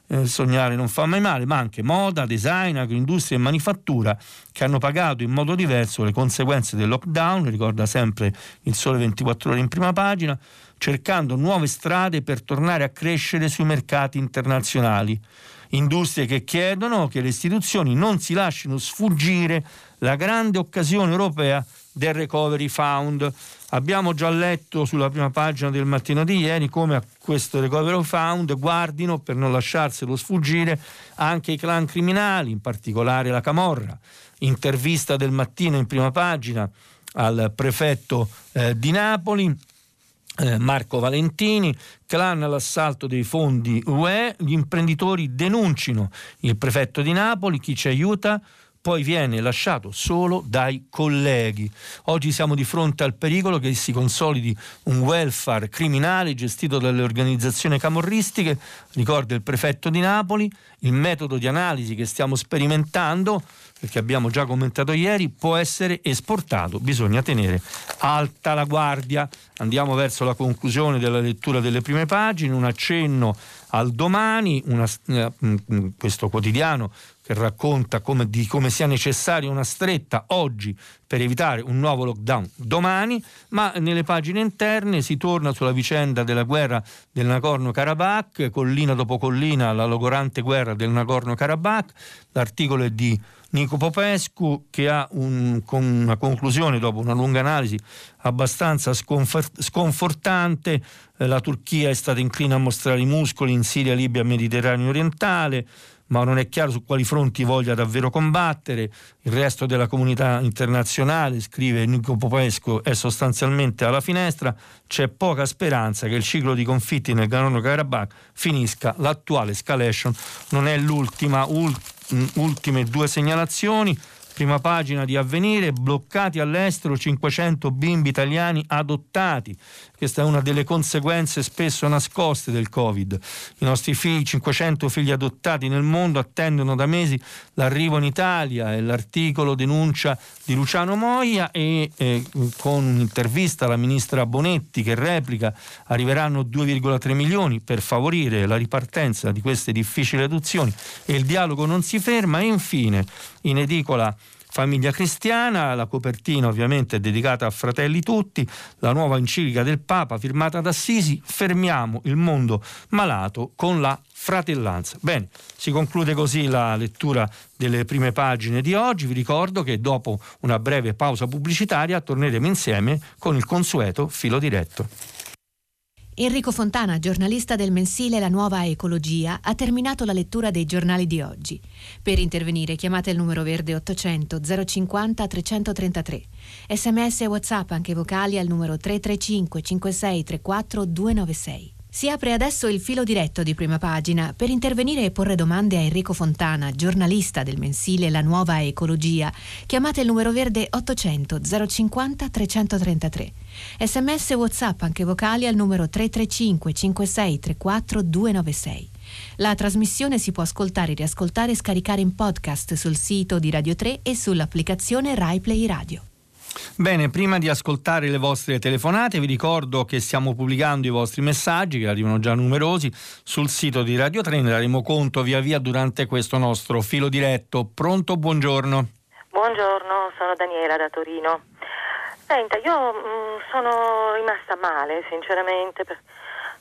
eh, sognare non fa mai male, ma anche moda, design, agroindustria e manifattura che hanno pagato in modo diverso le conseguenze del lockdown, ricorda sempre il Sole 24 ore in prima pagina, cercando nuove strade per tornare a crescere sui mercati internazionali. Industrie che chiedono che le istituzioni non si lasciano sfuggire la grande occasione europea del Recovery Fund. Abbiamo già letto sulla prima pagina del mattino di ieri come a questo Recovery Fund guardino per non lasciarselo sfuggire anche i clan criminali, in particolare la Camorra. Intervista del mattino in prima pagina al prefetto eh, di Napoli. Eh, Marco Valentini, clan all'assalto dei fondi UE, gli imprenditori denuncino il prefetto di Napoli, chi ci aiuta? Poi viene lasciato solo dai colleghi. Oggi siamo di fronte al pericolo che si consolidi un welfare criminale gestito dalle organizzazioni camorristiche, ricorda il prefetto di Napoli, il metodo di analisi che stiamo sperimentando, perché abbiamo già commentato ieri, può essere esportato, bisogna tenere alta la guardia. Andiamo verso la conclusione della lettura delle prime pagine, un accenno al domani, una, eh, questo quotidiano che racconta come, di come sia necessaria una stretta oggi per evitare un nuovo lockdown domani, ma nelle pagine interne si torna sulla vicenda della guerra del Nagorno-Karabakh, collina dopo collina, la logorante guerra del Nagorno-Karabakh, l'articolo è di Nico Popescu che ha un, una conclusione dopo una lunga analisi abbastanza sconfortante, eh, la Turchia è stata inclina a mostrare i muscoli in Siria, Libia Mediterraneo orientale, ma non è chiaro su quali fronti voglia davvero combattere. Il resto della comunità internazionale, scrive Nico Popesco, è sostanzialmente alla finestra. C'è poca speranza che il ciclo di conflitti nel Nagorno-Karabakh finisca. L'attuale escalation non è l'ultima. ultime due segnalazioni Prima pagina di avvenire, bloccati all'estero 500 bimbi italiani adottati. Questa è una delle conseguenze spesso nascoste del Covid. I nostri figli, 500 figli adottati nel mondo, attendono da mesi l'arrivo in Italia e l'articolo denuncia di Luciano Moia e eh, con un'intervista alla ministra Bonetti che replica arriveranno 2,3 milioni per favorire la ripartenza di queste difficili adozioni e il dialogo non si ferma e infine in edicola Famiglia Cristiana, la copertina ovviamente è dedicata a Fratelli Tutti, la nuova enciclica del Papa firmata da Assisi, fermiamo il mondo malato con la fratellanza. Bene, si conclude così la lettura delle prime pagine di oggi. Vi ricordo che dopo una breve pausa pubblicitaria torneremo insieme con il consueto filo diretto. Enrico Fontana, giornalista del mensile La Nuova Ecologia, ha terminato la lettura dei giornali di oggi. Per intervenire chiamate il numero verde 800 050 333. Sms e WhatsApp anche vocali al numero 335 56 34 296. Si apre adesso il filo diretto di prima pagina per intervenire e porre domande a Enrico Fontana, giornalista del mensile La Nuova Ecologia. Chiamate il numero verde 800 050 333. Sms e WhatsApp anche vocali al numero 335 56 34 296. La trasmissione si può ascoltare, riascoltare e scaricare in podcast sul sito di Radio 3 e sull'applicazione RaiPlay Radio. Bene, prima di ascoltare le vostre telefonate vi ricordo che stiamo pubblicando i vostri messaggi, che arrivano già numerosi, sul sito di Radio 3, ne daremo conto via via durante questo nostro filo diretto. Pronto, buongiorno. Buongiorno, sono Daniela da Torino. Senta, io mh, mm, sono rimasta male, sinceramente, per,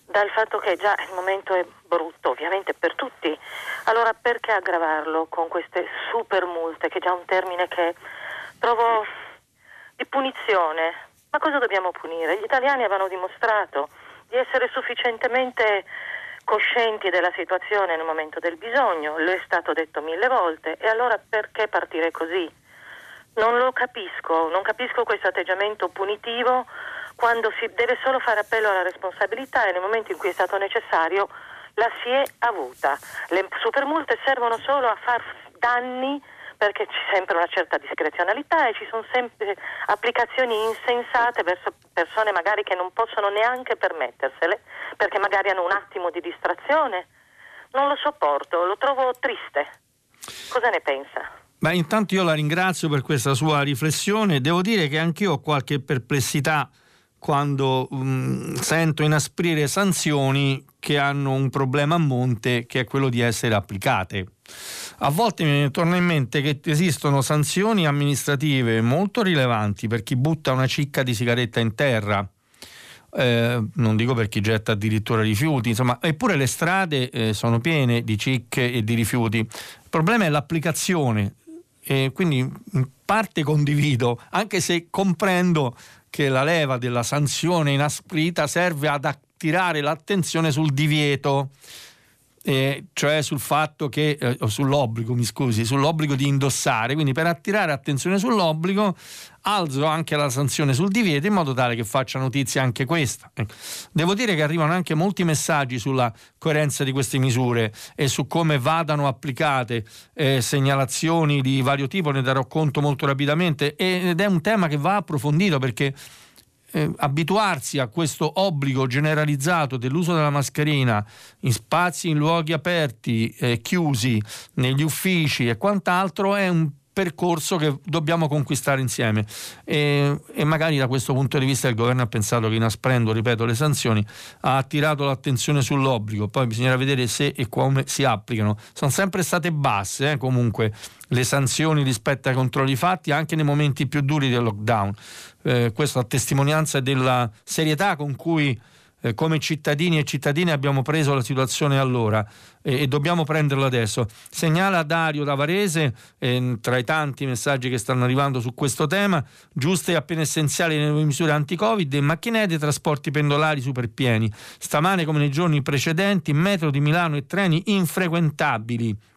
dal fatto che già il momento è brutto, ovviamente per tutti. Allora perché aggravarlo con queste super multe, che è già un termine che trovo di punizione. Ma cosa dobbiamo punire? Gli italiani avevano dimostrato di essere sufficientemente coscienti della situazione nel momento del bisogno, lo è stato detto mille volte e allora perché partire così? Non lo capisco, non capisco questo atteggiamento punitivo quando si deve solo fare appello alla responsabilità e nel momento in cui è stato necessario la si è avuta. Le supermulte servono solo a far danni perché c'è sempre una certa discrezionalità e ci sono sempre applicazioni insensate verso persone magari che non possono neanche permettersele perché magari hanno un attimo di distrazione. Non lo sopporto, lo trovo triste. Cosa ne pensa? Beh, intanto io la ringrazio per questa sua riflessione. Devo dire che anch'io ho qualche perplessità quando um, sento inasprire sanzioni che hanno un problema a monte che è quello di essere applicate. A volte mi torna in mente che esistono sanzioni amministrative molto rilevanti per chi butta una cicca di sigaretta in terra. Eh, non dico per chi getta addirittura rifiuti, insomma, eppure le strade eh, sono piene di cicche e di rifiuti. Il problema è l'applicazione e quindi in parte condivido, anche se comprendo che la leva della sanzione inasprita serve ad attirare l'attenzione sul divieto eh, cioè sul fatto che, eh, sull'obbligo, mi scusi, sull'obbligo di indossare, quindi per attirare attenzione sull'obbligo alzo anche la sanzione sul divieto in modo tale che faccia notizia anche questa. Ecco. Devo dire che arrivano anche molti messaggi sulla coerenza di queste misure e su come vadano applicate eh, segnalazioni di vario tipo, ne darò conto molto rapidamente ed è un tema che va approfondito perché eh, abituarsi a questo obbligo generalizzato dell'uso della mascherina in spazi, in luoghi aperti, eh, chiusi, negli uffici e quant'altro è un percorso che dobbiamo conquistare insieme e, e, magari da questo punto di vista il governo ha pensato che inasprendo, ripeto, le sanzioni ha attirato l'attenzione sull'obbligo, poi bisognerà vedere se e come si applicano. Sono sempre state basse eh, comunque le sanzioni rispetto ai controlli fatti anche nei momenti più duri del lockdown. Eh, questo a testimonianza della serietà con cui eh, come cittadini e cittadine abbiamo preso la situazione allora e, e dobbiamo prenderla adesso. Segnala Dario Tavarese, eh, tra i tanti messaggi che stanno arrivando su questo tema, giuste e appena essenziali le nuove misure anti-Covid macchinette, trasporti pendolari super pieni. Stamane come nei giorni precedenti, metro di Milano e treni infrequentabili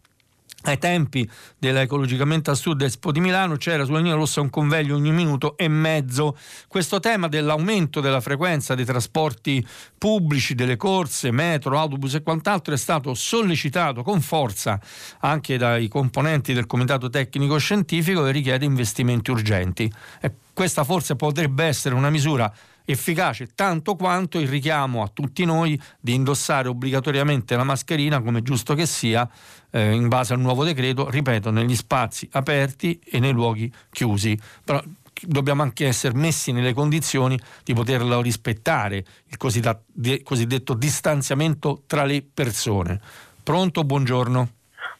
ai tempi della Ecologicamente a Sud Expo di Milano c'era sulla linea rossa un conveglio ogni minuto e mezzo. Questo tema dell'aumento della frequenza dei trasporti pubblici, delle corse, metro, autobus e quant'altro è stato sollecitato con forza anche dai componenti del Comitato Tecnico Scientifico e richiede investimenti urgenti. E questa forse potrebbe essere una misura efficace tanto quanto il richiamo a tutti noi di indossare obbligatoriamente la mascherina, come giusto che sia, eh, in base al nuovo decreto, ripeto, negli spazi aperti e nei luoghi chiusi. Però dobbiamo anche essere messi nelle condizioni di poterlo rispettare, il cosiddetto distanziamento tra le persone. Pronto? Buongiorno.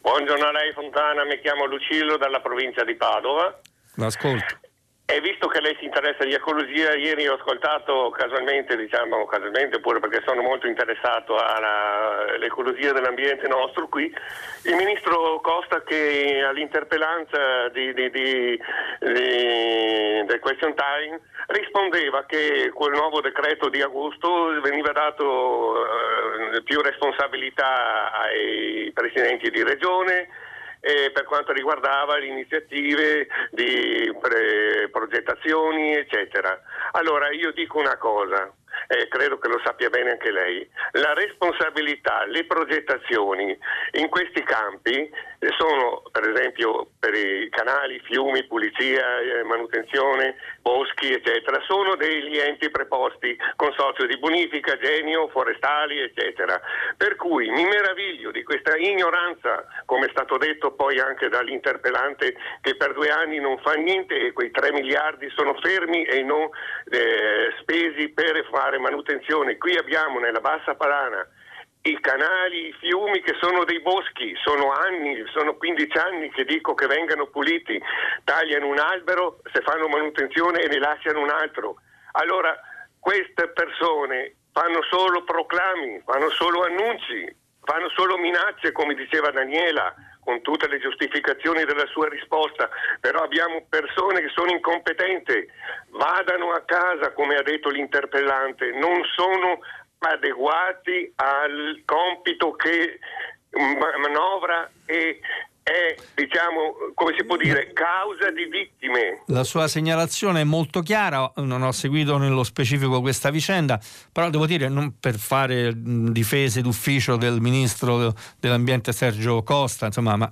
Buongiorno a lei Fontana, mi chiamo Lucillo dalla provincia di Padova. L'ascolto. E visto che lei si interessa di ecologia, ieri ho ascoltato casualmente, diciamo casualmente oppure perché sono molto interessato all'ecologia dell'ambiente nostro qui, il ministro Costa che all'interpellanza di, di, di, del question time rispondeva che quel nuovo decreto di agosto veniva dato eh, più responsabilità ai presidenti di regione eh, per quanto riguardava le iniziative di pre- progettazioni, eccetera. Allora io dico una cosa, eh, credo che lo sappia bene anche lei, la responsabilità, le progettazioni in questi campi sono per esempio per i canali, fiumi, pulizia, eh, manutenzione, boschi eccetera, sono degli enti preposti, consorzio di bonifica, genio, forestali eccetera. Per cui mi meraviglio di questa ignoranza, come è stato detto poi anche dall'interpellante, che per due anni non fa niente e quei 3 miliardi sono fermi e non eh, spesi per fare manutenzione. Qui abbiamo nella Bassa Palana i canali, i fiumi che sono dei boschi, sono anni, sono 15 anni che dico che vengano puliti, tagliano un albero, se fanno manutenzione e ne lasciano un altro. Allora queste persone fanno solo proclami, fanno solo annunci, fanno solo minacce, come diceva Daniela, con tutte le giustificazioni della sua risposta, però abbiamo persone che sono incompetenti, vadano a casa, come ha detto l'interpellante, non sono adeguati al compito che manovra e è, diciamo, come si può dire, causa di vittime. La sua segnalazione è molto chiara, non ho seguito nello specifico questa vicenda, però devo dire, non per fare difese d'ufficio del ministro dell'ambiente Sergio Costa, insomma, ma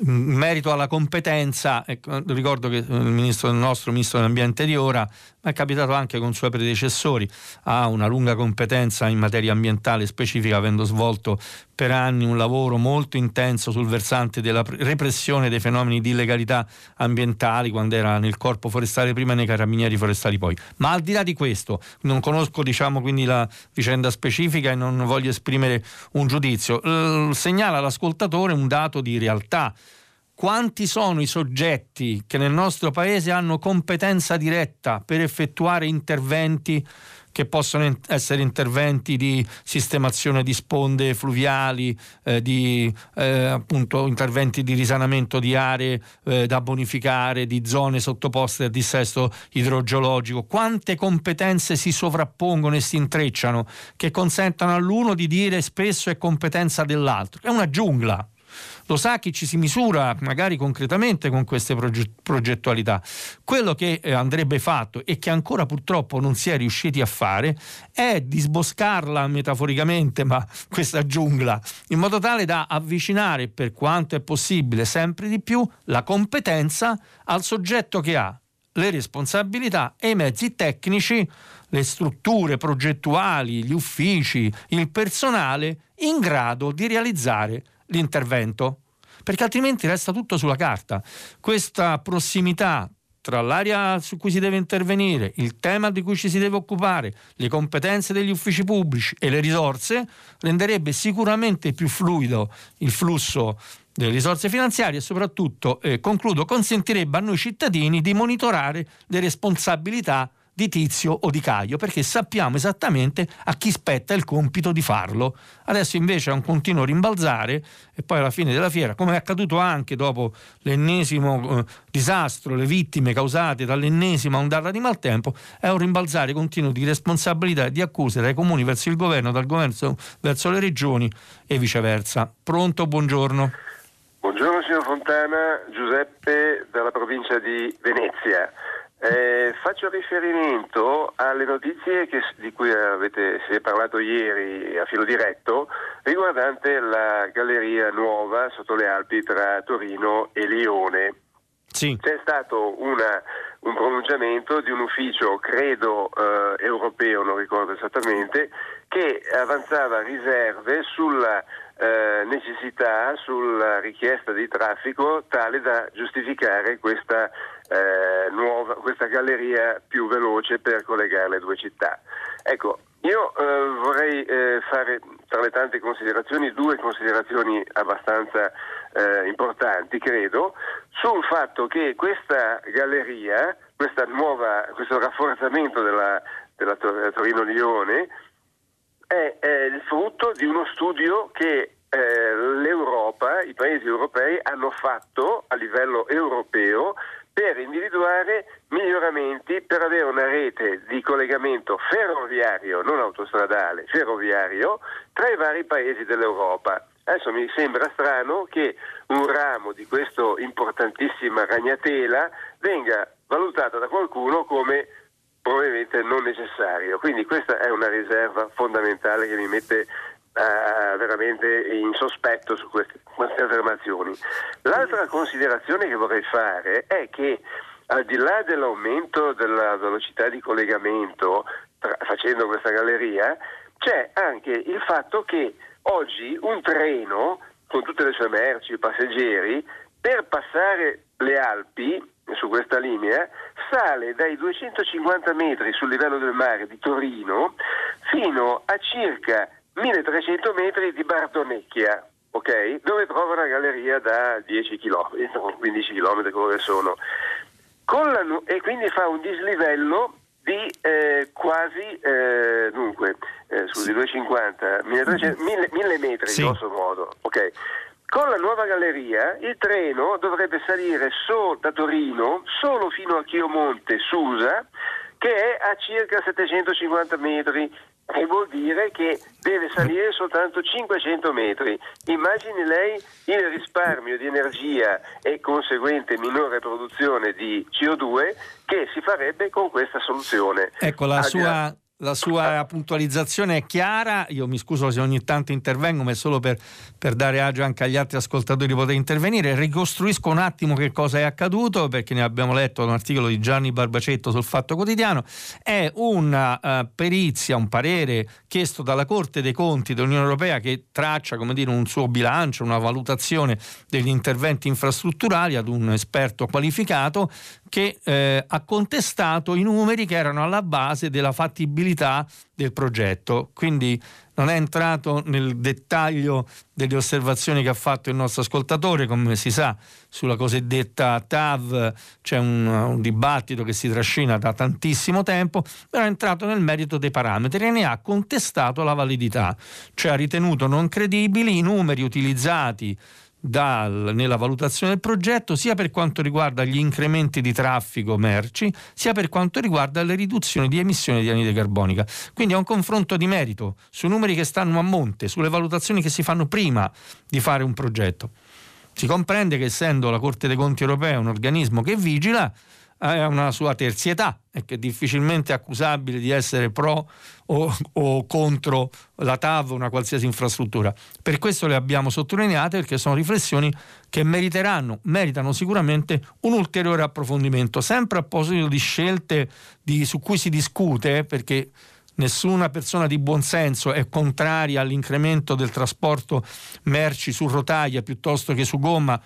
in merito alla competenza, ecco, ricordo che il nostro ministro dell'ambiente di ora è capitato anche con i suoi predecessori, ha una lunga competenza in materia ambientale specifica, avendo svolto per anni un lavoro molto intenso sul versante della repressione dei fenomeni di illegalità ambientali quando era nel corpo forestale prima e nei carabinieri forestali poi. Ma al di là di questo, non conosco diciamo quindi la vicenda specifica e non voglio esprimere un giudizio, eh, segnala l'ascoltatore un dato di realtà quanti sono i soggetti che nel nostro paese hanno competenza diretta per effettuare interventi che possono essere interventi di sistemazione di sponde fluviali, eh, di eh, appunto interventi di risanamento di aree eh, da bonificare, di zone sottoposte a dissesto idrogeologico. Quante competenze si sovrappongono e si intrecciano che consentono all'uno di dire spesso è competenza dell'altro. È una giungla lo sa chi ci si misura magari concretamente con queste progettualità. Quello che eh, andrebbe fatto e che ancora purtroppo non si è riusciti a fare è disboscarla metaforicamente, ma questa giungla, in modo tale da avvicinare per quanto è possibile sempre di più la competenza al soggetto che ha le responsabilità e i mezzi tecnici, le strutture progettuali, gli uffici, il personale in grado di realizzare l'intervento, perché altrimenti resta tutto sulla carta. Questa prossimità tra l'area su cui si deve intervenire, il tema di cui ci si deve occupare, le competenze degli uffici pubblici e le risorse, renderebbe sicuramente più fluido il flusso delle risorse finanziarie e soprattutto, eh, concludo, consentirebbe a noi cittadini di monitorare le responsabilità di Tizio o di Caio, perché sappiamo esattamente a chi spetta il compito di farlo. Adesso invece è un continuo rimbalzare e poi alla fine della fiera, come è accaduto anche dopo l'ennesimo eh, disastro, le vittime causate dall'ennesima ondata di maltempo, è un rimbalzare continuo di responsabilità e di accuse dai comuni verso il governo, dal governo verso le regioni e viceversa. Pronto, buongiorno. Buongiorno signor Fontana, Giuseppe dalla provincia di Venezia. Eh, faccio riferimento alle notizie che, di cui avete, si è parlato ieri a filo diretto riguardante la galleria nuova sotto le Alpi tra Torino e Lione. Sì. C'è stato una, un pronunciamento di un ufficio, credo eh, europeo, non ricordo esattamente, che avanzava riserve sulla eh, necessità, sulla richiesta di traffico tale da giustificare questa eh, nuova, questa galleria più veloce per collegare le due città. Ecco, io eh, vorrei eh, fare tra le tante considerazioni due considerazioni abbastanza eh, importanti, credo, sul fatto che questa galleria, questa nuova, questo rafforzamento della, della Torino-Lione è, è, il frutto di uno studio che eh, l'Europa, i paesi europei hanno fatto a livello europeo per individuare miglioramenti per avere una rete di collegamento ferroviario, non autostradale, ferroviario, tra i vari paesi dell'Europa. Adesso mi sembra strano che un ramo di questa importantissima ragnatela venga valutato da qualcuno come probabilmente non necessario. Quindi questa è una riserva fondamentale che mi mette Uh, veramente in sospetto su queste, queste, affermazioni. L'altra considerazione che vorrei fare è che al di là dell'aumento della velocità di collegamento tra, facendo questa galleria, c'è anche il fatto che oggi un treno con tutte le sue merci e passeggeri per passare le Alpi su questa linea sale dai 250 metri sul livello del mare di Torino fino a circa 1300 metri di Bardonecchia, okay? dove trova una galleria da 10 km, 15 km come sono. La, e quindi fa un dislivello di eh, quasi, eh, dunque, eh, scusi, 250, 1300, 1000, 1000 metri sì. grosso modo. Okay. Con la nuova galleria il treno dovrebbe salire so, da Torino solo fino a Chiomonte, Susa, che è a circa 750 metri e vuol dire che deve salire soltanto 500 metri. Immagini lei il risparmio di energia e conseguente minore produzione di CO2 che si farebbe con questa soluzione. Ecco, la sua la sua puntualizzazione è chiara, io mi scuso se ogni tanto intervengo, ma è solo per, per, dare agio anche agli altri ascoltatori di poter intervenire. Ricostruisco un attimo che cosa è accaduto, perché ne abbiamo letto un articolo di Gianni Barbacetto sul Fatto Quotidiano. È una uh, perizia, un parere chiesto dalla Corte dei Conti dell'Unione Europea che traccia come dire, un suo bilancio, una valutazione degli interventi infrastrutturali ad un esperto qualificato che eh, ha contestato i numeri che erano alla base della fattibilità del progetto. Quindi non è entrato nel dettaglio delle osservazioni che ha fatto il nostro ascoltatore, come si sa, sulla cosiddetta TAV c'è un, un dibattito che si trascina da tantissimo tempo, però è entrato nel merito dei parametri e ne ha contestato la validità, cioè ha ritenuto non credibili i numeri utilizzati dal, nella valutazione del progetto sia per quanto riguarda gli incrementi di traffico merci sia per quanto riguarda le riduzioni di emissioni di anidride carbonica. Quindi è un confronto di merito sui numeri che stanno a monte, sulle valutazioni che si fanno prima di fare un progetto. Si comprende che essendo la Corte dei Conti europea un organismo che vigila, ha una sua terzietà e che è difficilmente accusabile di essere pro o, o, contro la TAV una qualsiasi infrastruttura. Per questo le abbiamo sottolineate perché sono riflessioni che meriteranno, meritano sicuramente un ulteriore approfondimento, sempre a proposito di scelte di, su cui si discute perché nessuna persona di buon senso è contraria all'incremento del trasporto merci su rotaia piuttosto che su gomma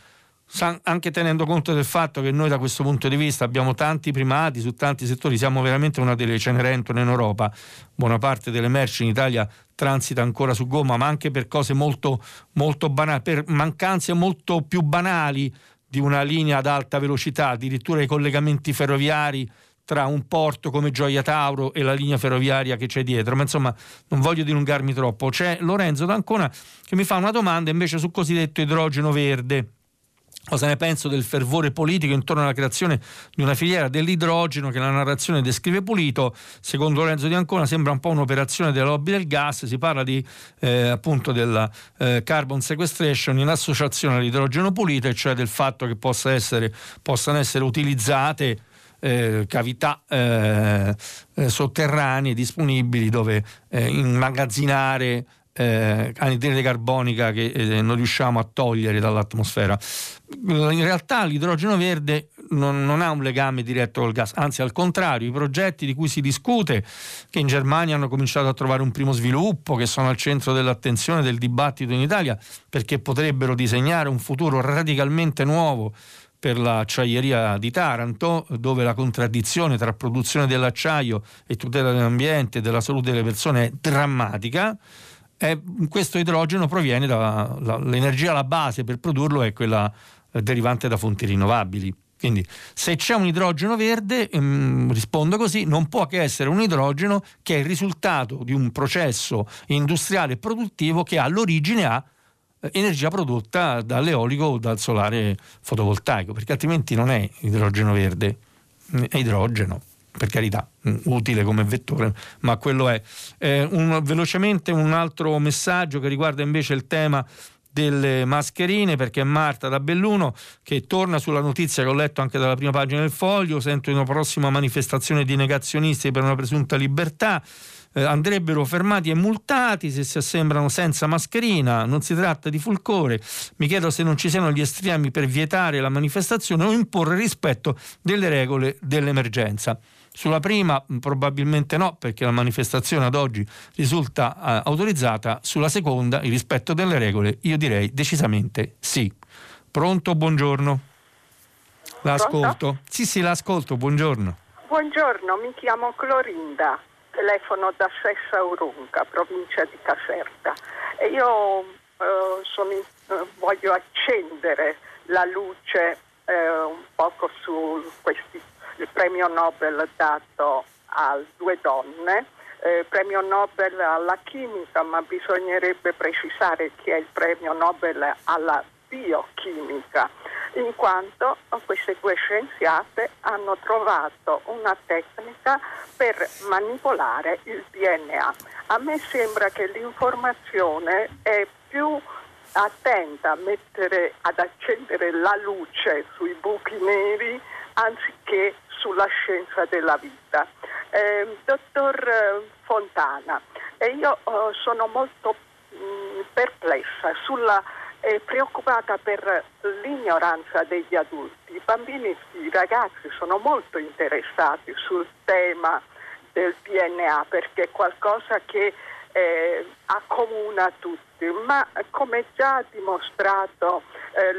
anche tenendo conto del fatto che noi da questo punto di vista abbiamo tanti primati su tanti settori, siamo veramente una delle Cenerentole in Europa, buona parte delle merci in Italia transita ancora su gomma, ma anche per cose molto, molto banali, per mancanze molto più banali di una linea ad alta velocità, addirittura i collegamenti ferroviari tra un porto come Gioia Tauro e la linea ferroviaria che c'è dietro, ma insomma non voglio dilungarmi troppo. C'è Lorenzo D'Ancona che mi fa una domanda invece sul cosiddetto idrogeno verde Cosa ne penso del fervore politico intorno alla creazione di una filiera dell'idrogeno che la narrazione descrive pulito? Secondo Lorenzo Di Ancona sembra un po' un'operazione della lobby del gas, si parla di eh, appunto della eh, carbon sequestration in associazione all'idrogeno pulito, e cioè del fatto che possa essere, possano essere utilizzate eh, cavità eh, eh, sotterranee disponibili dove eh, immagazzinare eh, anidride carbonica che eh, non riusciamo a togliere dall'atmosfera. In realtà l'idrogeno verde non, non, ha un legame diretto col gas, anzi al contrario, i progetti di cui si discute, che in Germania hanno cominciato a trovare un primo sviluppo, che sono al centro dell'attenzione del dibattito in Italia, perché potrebbero disegnare un futuro radicalmente nuovo per l'acciaieria di Taranto, dove la contraddizione tra produzione dell'acciaio e tutela dell'ambiente e della salute delle persone è drammatica eh, questo idrogeno proviene dall'energia alla base per produrlo è quella eh, derivante da fonti rinnovabili. Quindi se c'è un idrogeno verde, ehm, rispondo così, non può che essere un idrogeno che è il risultato di un processo industriale produttivo che all'origine ha eh, energia prodotta dall'eolico o dal solare fotovoltaico, perché altrimenti non è idrogeno verde, è idrogeno per carità, mm, utile come vettore, ma quello è. Eh, un, velocemente un altro messaggio che riguarda invece il tema delle mascherine perché Marta da Belluno che torna sulla notizia che ho letto anche dalla prima pagina del foglio sento una prossima manifestazione di negazionisti per una presunta libertà eh, andrebbero fermati e multati se si assembrano senza mascherina non si tratta di fulcore mi chiedo se non ci siano gli estremi per vietare la manifestazione o imporre rispetto delle regole dell'emergenza sulla prima probabilmente no, perché la manifestazione ad oggi risulta eh, autorizzata. Sulla seconda, il rispetto delle regole, io direi decisamente sì. Pronto, buongiorno. L'ascolto. Pronto? Sì, sì, l'ascolto, buongiorno. Buongiorno, mi chiamo Clorinda, telefono da Sessa Urunca, provincia di Caserta. E io eh, sono, eh, voglio accendere la luce eh, un poco su questi il premio Nobel dato a due donne, eh, premio Nobel alla chimica, ma bisognerebbe precisare che è il premio Nobel alla biochimica. in quanto queste due scienziate hanno trovato una tecnica per manipolare il DNA. A me sembra che l'informazione è più attenta a mettere, ad accendere la luce sui buchi neri anziché sulla scienza della vita. Eh, dottor Fontana, io eh, sono molto mm, perplessa sulla è preoccupata per l'ignoranza degli adulti. I bambini i ragazzi sono molto interessati sul tema del DNA perché è qualcosa che eh, accomuna tutti, ma come già ha dimostrato eh,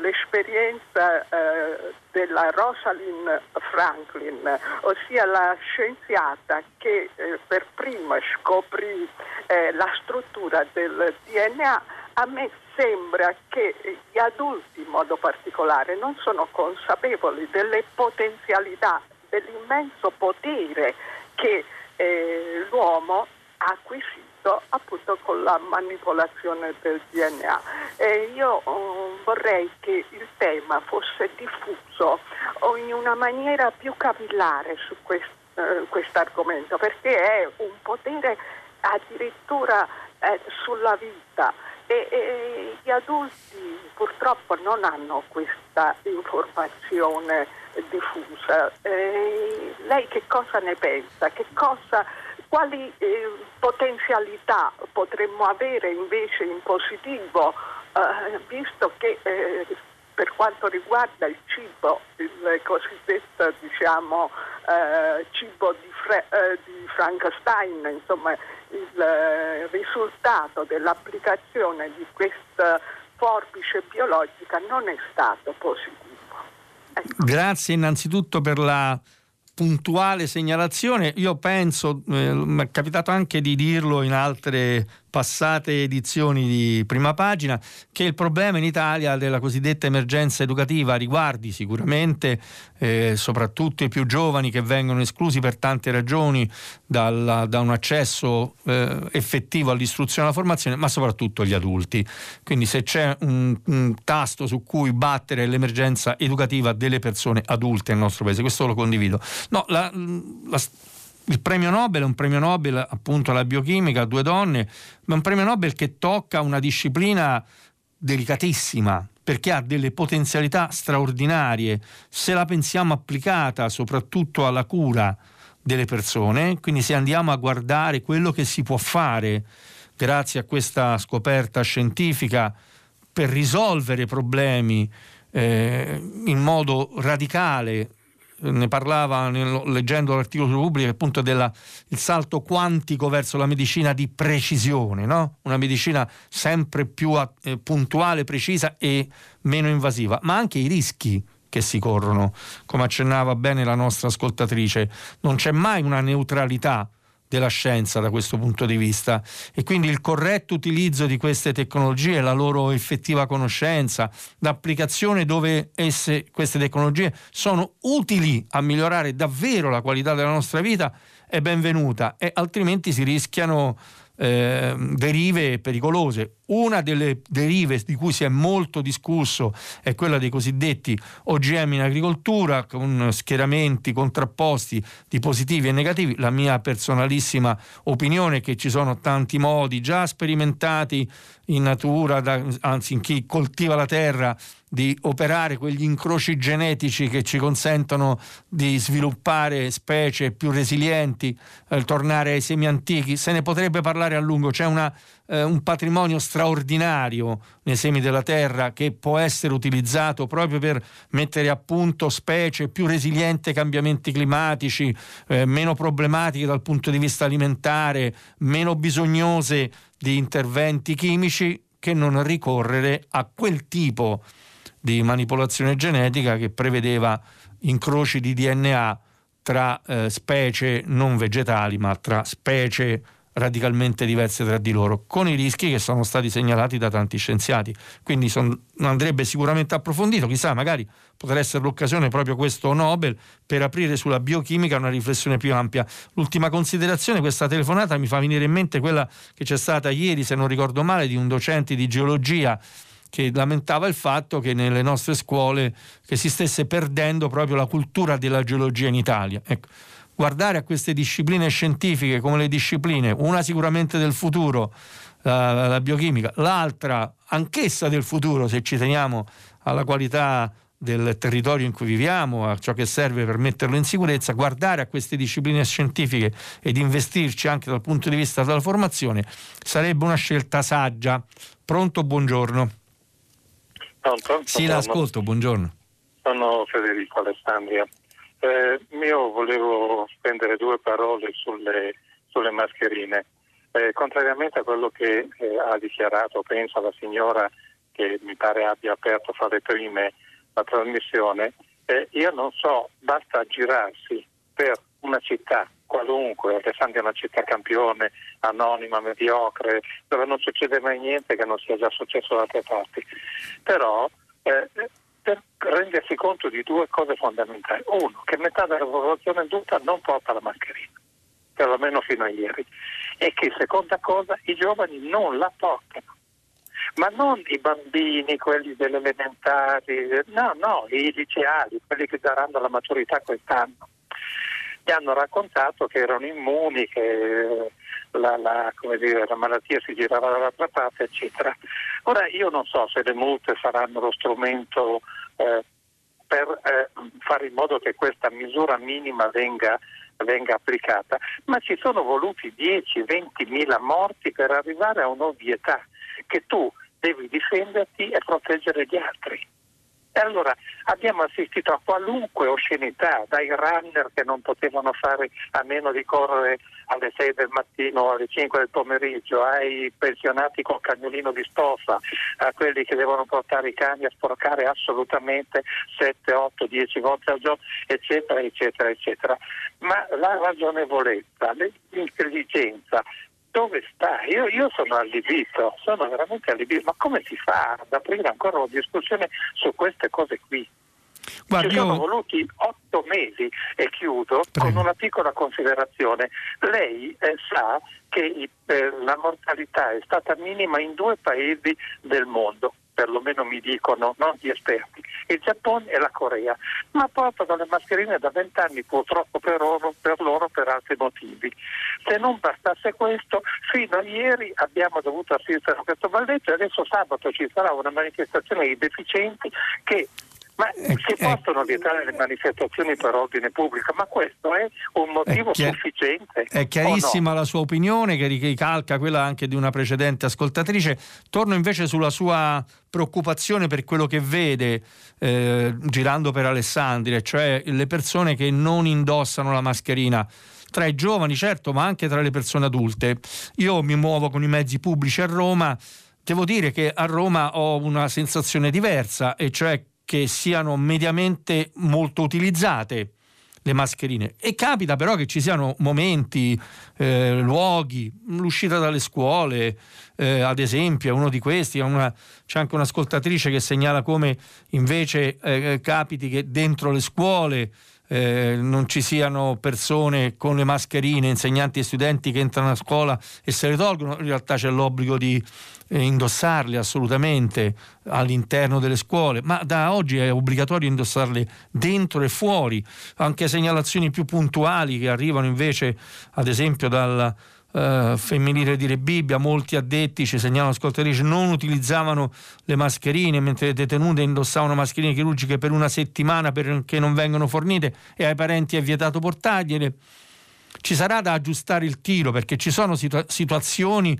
l'esperienza eh, della Rosalind Franklin, ossia la scienziata che eh, per prima scoprì eh, la struttura del DNA, a me sembra che gli adulti in modo particolare non sono consapevoli delle potenzialità, dell'immenso potere che eh, l'uomo ha acquisito appunto con la manipolazione del DNA. E io um, vorrei che il tema fosse diffuso in una maniera più capillare su questo uh, argomento perché è un potere addirittura eh, sulla vita e, e, gli adulti purtroppo non hanno questa informazione diffusa. E lei che cosa ne pensa? Che cosa, quali eh, potenzialità potremmo avere invece in positivo, eh, visto che eh, per quanto riguarda il cibo, il cosiddetto diciamo, eh, cibo di, Fre- eh, di Frankenstein, insomma il eh, risultato dell'applicazione di questa forbice biologica non è stato positivo. Ecco. Grazie innanzitutto per la puntuale segnalazione. Io penso, eh, mi è capitato anche di dirlo in altre passate edizioni di prima pagina che il problema in Italia della cosiddetta emergenza educativa riguardi sicuramente eh, soprattutto i più giovani che vengono esclusi per tante ragioni dal, da un accesso eh, effettivo all'istruzione e alla formazione, ma soprattutto gli adulti. Quindi se c'è un, un tasto su cui battere l'emergenza educativa delle persone adulte nel nostro paese, questo lo condivido. No, la, la il premio Nobel è un premio Nobel appunto alla biochimica, due donne, ma è un premio Nobel che tocca una disciplina delicatissima perché ha delle potenzialità straordinarie se la pensiamo applicata soprattutto alla cura delle persone, quindi se andiamo a guardare quello che si può fare grazie a questa scoperta scientifica per risolvere problemi eh, in modo radicale ne parlava leggendo l'articolo su Repubblica appunto del salto quantico verso la medicina di precisione, no? una medicina sempre più eh, puntuale, precisa e meno invasiva, ma anche i rischi che si corrono, come accennava bene la nostra ascoltatrice, non c'è mai una neutralità della scienza da questo punto di vista. E quindi il corretto utilizzo di queste tecnologie, la loro effettiva conoscenza, l'applicazione dove esse, queste tecnologie sono utili a migliorare davvero la qualità della nostra vita è benvenuta e altrimenti si rischiano eh, derive pericolose. Una delle derive di cui si è molto discusso è quella dei cosiddetti OGM in agricoltura, con schieramenti contrapposti di positivi e negativi. La mia personalissima opinione è che ci sono tanti modi già sperimentati in natura, da, anzi in chi coltiva la terra, di operare quegli incroci genetici che ci consentono di sviluppare specie più resilienti, eh, tornare ai semi antichi. Se ne potrebbe parlare a lungo, c'è una, eh, un patrimonio straordinario nei semi della terra che può essere utilizzato proprio per mettere a punto specie più resilienti ai cambiamenti climatici, eh, meno problematiche dal punto di vista alimentare, meno bisognose di interventi chimici che non ricorrere a quel tipo di manipolazione genetica che prevedeva incroci di DNA tra eh, specie non vegetali, ma tra specie radicalmente diverse tra di loro, con i rischi che sono stati segnalati da tanti scienziati. Quindi son, andrebbe sicuramente approfondito, chissà, magari potrà essere l'occasione proprio questo Nobel per aprire sulla biochimica una riflessione più ampia. L'ultima considerazione, questa telefonata mi fa venire in mente quella che c'è stata ieri, se non ricordo male, di un docente di geologia che lamentava il fatto che nelle nostre scuole si stesse perdendo proprio la cultura della geologia in Italia. Ecco, guardare a queste discipline scientifiche come le discipline, una sicuramente del futuro, la, la biochimica, l'altra anch'essa del futuro se ci teniamo alla qualità del territorio in cui viviamo, a ciò che serve per metterlo in sicurezza, guardare a queste discipline scientifiche ed investirci anche dal punto di vista della formazione sarebbe una scelta saggia. Pronto, buongiorno. Pronto? Sì, l'ascolto, buongiorno. Sono Federico Alessandria. Eh, io volevo spendere due parole sulle, sulle mascherine. Eh, contrariamente a quello che eh, ha dichiarato, penso, la signora che mi pare abbia aperto fra le prime la trasmissione, eh, io non so, basta girarsi per una città qualunque, Alessandria è una città campione, anonima, mediocre, dove non succede mai niente che non sia già successo da altre parti. Però eh, per rendersi conto di due cose fondamentali. Uno, che metà della popolazione adulta non porta la mascherina, perlomeno fino a ieri, e che seconda cosa, i giovani non la portano. Ma non i bambini, quelli delle elementari, no, no, i liceali, quelli che daranno la maturità quest'anno mi hanno raccontato che erano immuni, che la, la, dire, la, malattia si girava dall'altra parte, eccetera. Ora io non so se le multe saranno lo strumento eh, per eh, fare in modo che questa misura minima venga, venga applicata, ma ci sono voluti 10-20 mila morti per arrivare a un'ovvietà che tu devi difenderti e proteggere gli altri. E allora abbiamo assistito a qualunque oscenità, dai runner che non potevano fare a meno di correre alle 6 del mattino o alle 5 del pomeriggio, ai pensionati col cagnolino di stoffa, a quelli che devono portare i cani a sporcare assolutamente 7, 8, 10 volte al giorno, eccetera, eccetera, eccetera. Ma la ragionevolezza, l'intelligenza, dove sta? Io, io, sono allibito, sono veramente allibito, ma come si fa ad aprire ancora una discussione su queste cose qui? Guardi, Ci sono io... voluti otto mesi e chiudo Prego. con una piccola considerazione. Lei eh, sa che eh, la mortalità è stata minima in due paesi del mondo, perlomeno mi dicono non gli esperti, il Giappone e la Corea, ma portano le mascherine da vent'anni purtroppo per loro, per loro per altri motivi. Se non bastasse questo, fino a ieri abbiamo dovuto assistere a questo balletto e adesso sabato ci sarà una manifestazione dei deficienti che ma eh, si eh, possono vietare le manifestazioni per ordine pubblico, ma questo è un motivo è chiar- sufficiente. È chiarissima no? la sua opinione che ricalca quella anche di una precedente ascoltatrice. Torno invece sulla sua preoccupazione per quello che vede eh, girando per Alessandria, cioè le persone che non indossano la mascherina tra i giovani certo, ma anche tra le persone adulte. Io mi muovo con i mezzi pubblici a Roma, devo dire che a Roma ho una sensazione diversa, e cioè che siano mediamente molto utilizzate le mascherine. E capita però che ci siano momenti, eh, luoghi, l'uscita dalle scuole, eh, ad esempio, è uno di questi, una, c'è anche un'ascoltatrice che segnala come invece eh, capiti che dentro le scuole eh, non ci siano persone con le mascherine, insegnanti e studenti che entrano a scuola e se le tolgono, in realtà c'è l'obbligo di eh, indossarle assolutamente all'interno delle scuole, ma da oggi è obbligatorio indossarle dentro e fuori, anche segnalazioni più puntuali che arrivano invece ad esempio dal Uh, femminile di Rebibbia, molti addetti ci segnalano ascoltatrici non utilizzavano le mascherine mentre le detenute indossavano mascherine chirurgiche per una settimana perché non vengono fornite e ai parenti è vietato portargliele. Ci sarà da aggiustare il tiro perché ci sono situa- situazioni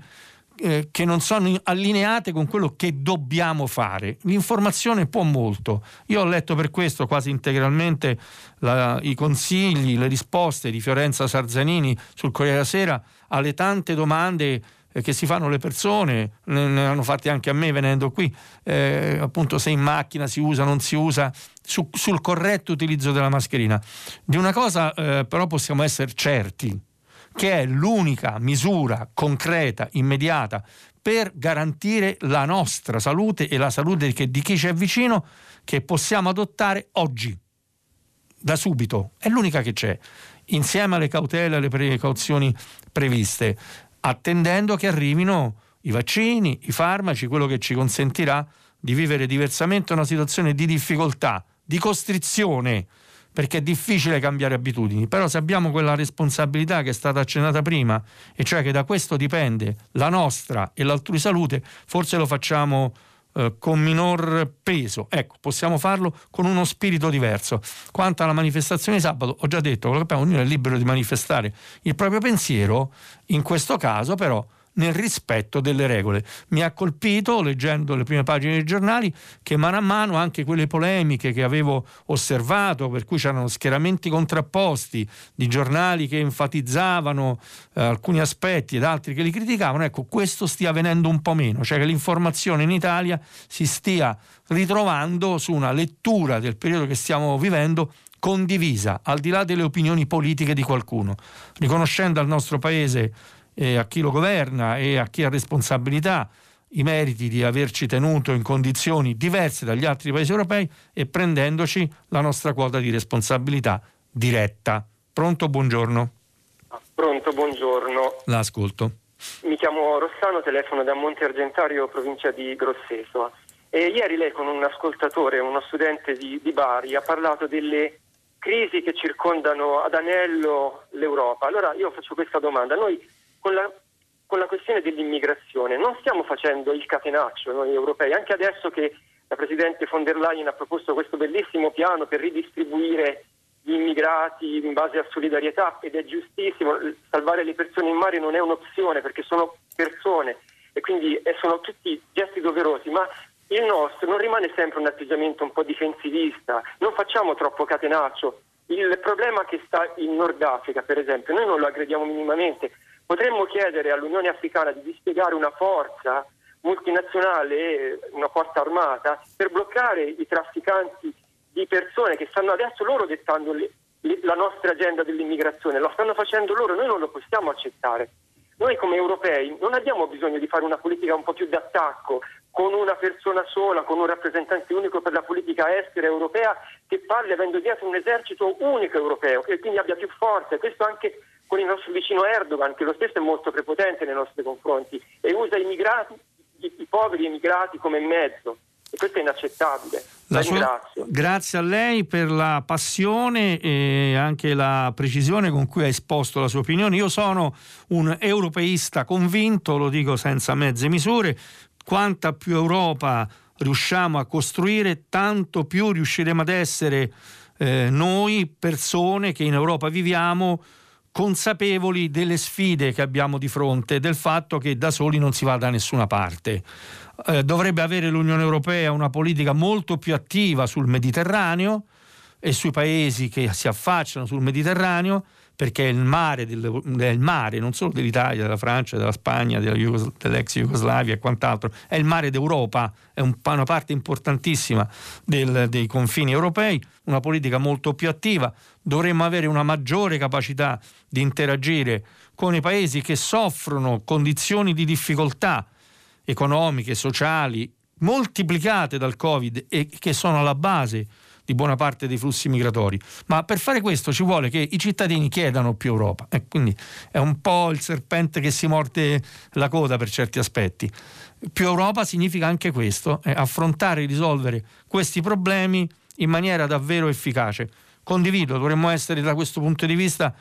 eh, che non sono allineate con quello che dobbiamo fare. L'informazione può molto. Io ho letto per questo quasi integralmente la, i consigli, le risposte di Fiorenza Sarzanini sul Corriere della Sera alle tante domande eh, che si fanno le persone, ne, hanno fatte anche a me venendo qui, eh, appunto se in macchina si usa, non si usa, su, sul corretto utilizzo della mascherina. Di una cosa eh, però possiamo essere certi, che è l'unica misura concreta, immediata, per garantire la nostra salute e la salute di chi ci è vicino, che possiamo adottare oggi, da subito. È l'unica che c'è, insieme alle cautele e alle precauzioni previste, attendendo che arrivino i vaccini, i farmaci, quello che ci consentirà di vivere diversamente una situazione di difficoltà, di costrizione, perché è difficile cambiare abitudini, però se abbiamo quella responsabilità che è stata accennata prima, e cioè che da questo dipende la nostra e l'altrui salute, forse lo facciamo eh, con minor peso. Ecco, possiamo farlo con uno spirito diverso. Quanto alla manifestazione di sabato, ho già detto, ognuno è libero di manifestare il proprio pensiero, in questo caso però nel rispetto delle regole. Mi ha colpito, leggendo le prime pagine dei giornali, che mano a mano anche quelle polemiche che avevo osservato, per cui c'erano schieramenti contrapposti di giornali che enfatizzavano eh, alcuni aspetti ed altri che li criticavano, ecco, questo stia avvenendo un po' meno, cioè che l'informazione in Italia si stia ritrovando su una lettura del periodo che stiamo vivendo condivisa, al di là delle opinioni politiche di qualcuno, riconoscendo al nostro Paese eh, a chi lo governa e a chi ha responsabilità i meriti di averci tenuto in condizioni diverse dagli altri paesi europei e prendendoci la nostra quota di responsabilità diretta. Pronto, buongiorno. Pronto, buongiorno. L'ascolto. Mi chiamo Rossano, telefono da Monte Argentario, provincia di Grosseto. E ieri lei con un ascoltatore, uno studente di, di Bari, ha parlato delle crisi che circondano ad anello l'Europa. Allora io faccio questa domanda. Noi con la, con la questione dell'immigrazione. Non stiamo facendo il catenaccio noi europei, anche adesso che la Presidente von der Leyen ha proposto questo bellissimo piano per ridistribuire gli immigrati in base a solidarietà ed è giustissimo, salvare le persone in mare non è un'opzione perché sono persone e quindi sono tutti gesti doverosi, ma il nostro non rimane sempre un atteggiamento un po' difensivista, non facciamo troppo catenaccio. Il problema che sta in Nord Africa, per esempio, noi non lo aggrediamo minimamente, Potremmo chiedere all'Unione Africana di dispiegare una forza multinazionale, una forza armata, per bloccare i trafficanti di persone che stanno adesso loro dettando le, le, la nostra agenda dell'immigrazione, lo stanno facendo loro, noi non lo possiamo accettare. Noi come europei non abbiamo bisogno di fare una politica un po' più d'attacco, con una persona sola, con un rappresentante unico per la politica estera europea che parli avendo dietro un esercito unico europeo, che quindi abbia più forza. Questo anche con il nostro vicino Erdogan, che lo stesso è molto prepotente nei nostri confronti e usa i, migrati, i, i poveri emigrati come mezzo. E questo è inaccettabile. La sua, grazie a lei per la passione e anche la precisione con cui ha esposto la sua opinione. Io sono un europeista convinto, lo dico senza mezze misure. Quanta più Europa riusciamo a costruire, tanto più riusciremo ad essere eh, noi, persone che in Europa viviamo, consapevoli delle sfide che abbiamo di fronte, del fatto che da soli non si va da nessuna parte. Eh, dovrebbe avere l'Unione Europea una politica molto più attiva sul Mediterraneo e sui paesi che si affacciano sul Mediterraneo perché è il mare, del, è il mare non solo dell'Italia, della Francia, della Spagna, della Jugos- dell'ex Jugoslavia e quant'altro, è il mare d'Europa, è un, una parte importantissima del, dei confini europei, una politica molto più attiva, dovremmo avere una maggiore capacità di interagire con i paesi che soffrono condizioni di difficoltà economiche, sociali, moltiplicate dal Covid e che sono alla base di buona parte dei flussi migratori. Ma per fare questo ci vuole che i cittadini chiedano più Europa. E quindi è un po' il serpente che si morde la coda per certi aspetti. Più Europa significa anche questo, eh, affrontare e risolvere questi problemi in maniera davvero efficace. Condivido, dovremmo essere da questo punto di vista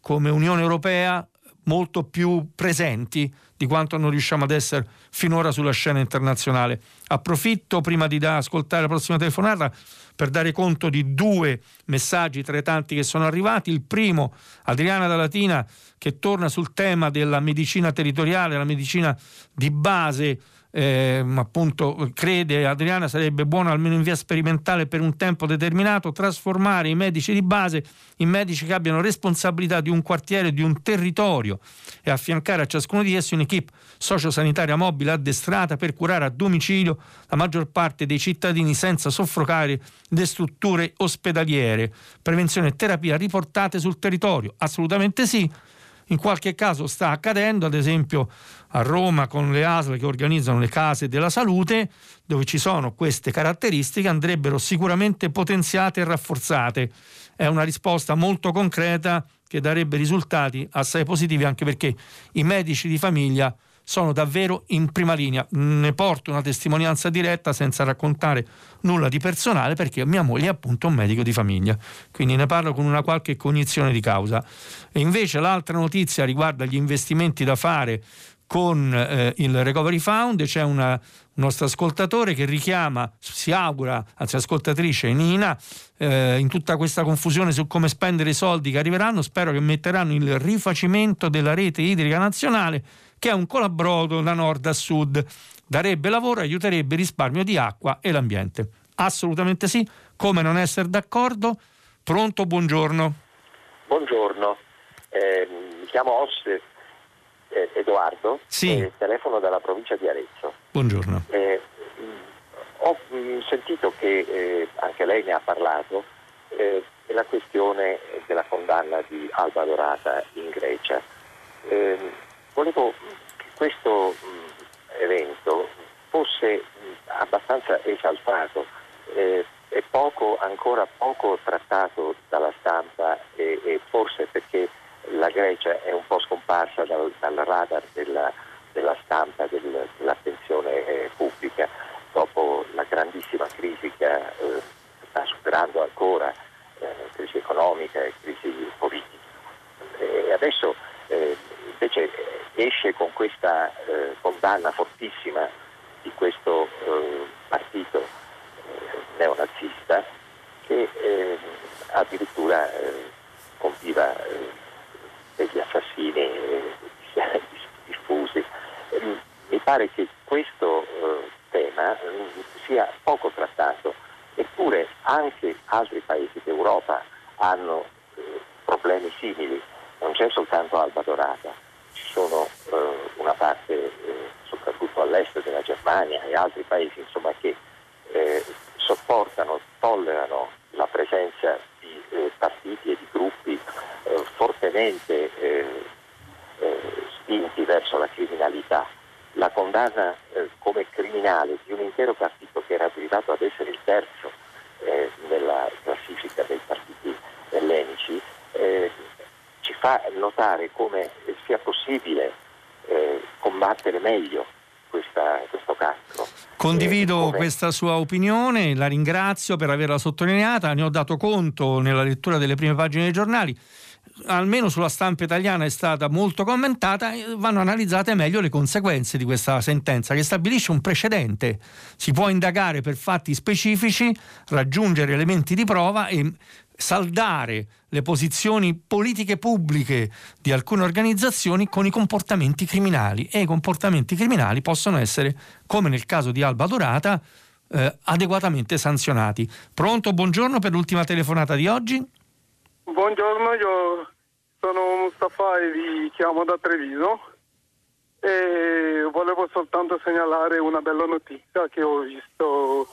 come Unione Europea molto più presenti di quanto non riusciamo ad essere finora sulla scena internazionale. Approfitto prima di da ascoltare la prossima telefonata per dare conto di due messaggi tra i tanti che sono arrivati. Il primo, Adriana da Latina, che torna sul tema della medicina territoriale, la medicina di base eh, appunto crede Adriana sarebbe buono almeno in via sperimentale per un tempo determinato trasformare i medici di base in medici che abbiano responsabilità di un quartiere, di un territorio e affiancare a ciascuno di essi un'equipe sociosanitaria mobile addestrata per curare a domicilio la maggior parte dei cittadini senza soffocare le strutture ospedaliere. Prevenzione e terapia riportate sul territorio. Assolutamente sì in qualche caso sta accadendo, ad esempio a Roma con le ASL che organizzano le case della salute, dove ci sono queste caratteristiche, andrebbero sicuramente potenziate e rafforzate. È una risposta molto concreta che darebbe risultati assai positivi anche perché i medici di famiglia sono davvero in prima linea. Ne porto una testimonianza diretta senza raccontare nulla di personale perché mia moglie è appunto un medico di famiglia, quindi ne parlo con una qualche cognizione di causa. E invece l'altra notizia riguarda gli investimenti da fare con eh, il Recovery Fund, c'è una, un nostro ascoltatore che richiama, si augura, anzi ascoltatrice Nina, eh, in tutta questa confusione su come spendere i soldi che arriveranno, spero che metteranno il rifacimento della rete idrica nazionale, che è un colabrodo da nord a sud, darebbe lavoro aiuterebbe il risparmio di acqua e l'ambiente. Assolutamente sì, come non essere d'accordo? Pronto, buongiorno. Buongiorno, eh, mi chiamo Osse eh, Edoardo, sì. eh, telefono dalla provincia di Arezzo. Buongiorno. Eh, ho mh, mm, sentito che eh, anche lei ne ha parlato eh, della questione della condanna di Alba Dorata in Grecia. Ehm, volevo che questo mh, mm, evento fosse mh, mm, abbastanza esaltato eh, e poco, ancora poco trattato dalla stampa e, e forse perché la Grecia è un po' scomparsa dal, dal radar della, della stampa, del, dell'attenzione eh, pubblica dopo la grandissima crisi che eh, sta superando ancora, eh, crisi economica e crisi politica. E adesso eh, invece esce con questa eh, condanna fortissima di questo partito neonazista che addirittura degli assassini eh, diffusi. Mi pare che questo eh, tema mm, sia poco trattato, eppure anche altri paesi d'Europa hanno eh, problemi simili, non c'è soltanto Alba Dorata, ci sono una parte soprattutto all'est della Germania e altri paesi insomma, che sopportano, tollerano la presenza di partiti e di gruppi fortemente eh, eh, spinti verso la criminalità. La condanna eh, come criminale di un intero partito che era arrivato ad essere il terzo eh, nella classifica dei partiti ellenici eh, ci fa notare come sia possibile combattere meglio questa, questo cancro. Condivido eh, questa sua opinione, la ringrazio per averla sottolineata, ne ho dato conto nella lettura delle prime pagine dei giornali almeno sulla stampa italiana è stata molto commentata, vanno analizzate meglio le conseguenze di questa sentenza che stabilisce un precedente. Si può indagare per fatti specifici, raggiungere elementi di prova e saldare le posizioni politiche pubbliche di alcune organizzazioni con i comportamenti criminali e i comportamenti criminali possono essere, come nel caso di Alba Dorata, eh, adeguatamente sanzionati. Pronto, buongiorno per l'ultima telefonata di oggi. Buongiorno, io sono Mustafa e vi chiamo da Treviso. E volevo soltanto segnalare una bella notizia che ho visto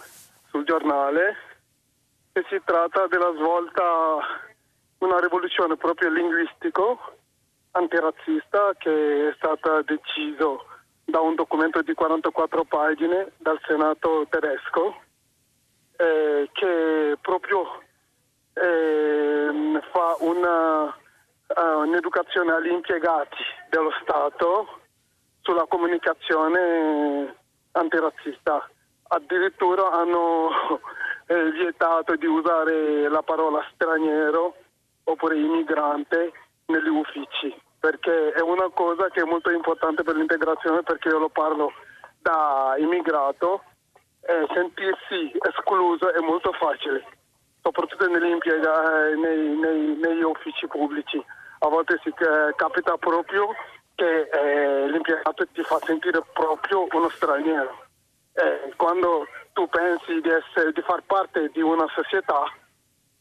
sul giornale e si tratta della svolta, una rivoluzione proprio linguistico antirazzista che è stata deciso da un documento di 44 pagine dal Senato tedesco eh, che proprio eh, fa una, uh, un'educazione agli impiegati dello Stato sulla comunicazione antirazzista. Addirittura hanno eh, vietato di usare la parola straniero oppure immigrante negli uffici, perché è una cosa che è molto importante per l'integrazione perché io lo parlo da immigrato e sentirsi escluso è molto facile nell'impiega, eh, nei, nei, negli uffici pubblici. A volte si eh, capita proprio che eh, l'impiegato ti fa sentire proprio uno straniero. Eh, quando tu pensi di, essere, di, far parte di una società,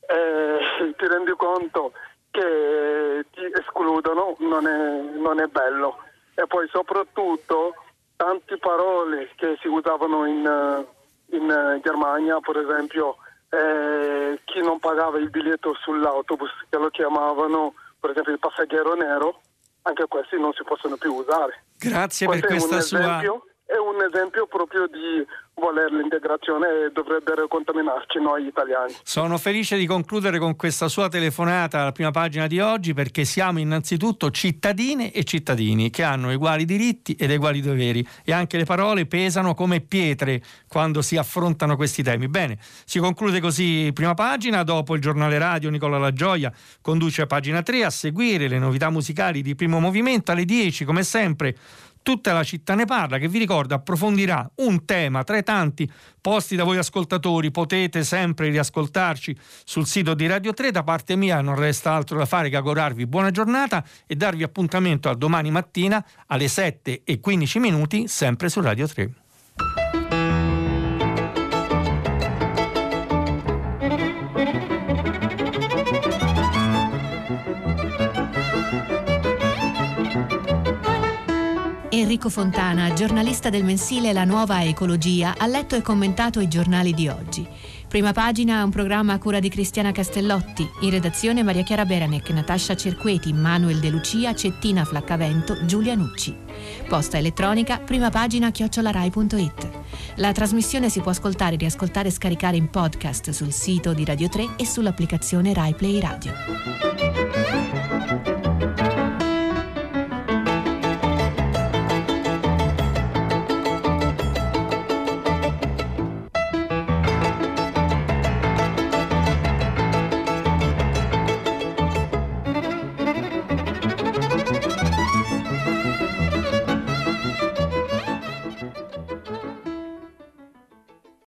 eh, ti rendi conto che ti escludono, non è, non è bello. E poi soprattutto tante parole che si usavano in, eh, in Germania, per esempio, eh, chi non pagava il biglietto sull'autobus, che lo chiamavano per esempio il passeggero nero, anche questi non si possono più usare. Grazie Questo per questa sua... Esempio, è un esempio proprio di voler l'integrazione e dovrebbero contaminarci noi italiani. Sono felice di concludere con questa sua telefonata alla prima pagina di oggi perché siamo innanzitutto cittadine e cittadini che hanno uguali diritti ed uguali doveri e anche le parole pesano come pietre quando si affrontano questi temi. Bene, si conclude così prima pagina, dopo il giornale radio Nicola La Gioia conduce a pagina 3 a seguire le novità musicali di primo movimento alle 10 come sempre Tutta la città ne parla, che vi ricordo approfondirà un tema tra i tanti posti da voi ascoltatori. Potete sempre riascoltarci sul sito di Radio 3. Da parte mia non resta altro da fare che augurarvi buona giornata e darvi appuntamento a domani mattina alle 7 e 15 minuti, sempre su Radio 3. Enrico Fontana, giornalista del mensile La Nuova Ecologia, ha letto e commentato i giornali di oggi. Prima pagina un programma a cura di Cristiana Castellotti, in redazione Maria Chiara Beranec, Natascia Cerqueti, Manuel De Lucia, Cettina Flaccavento, Giulia Nucci. Posta elettronica, prima pagina chiocciolarai.it. La trasmissione si può ascoltare, riascoltare e scaricare in podcast sul sito di Radio 3 e sull'applicazione Rai Play Radio.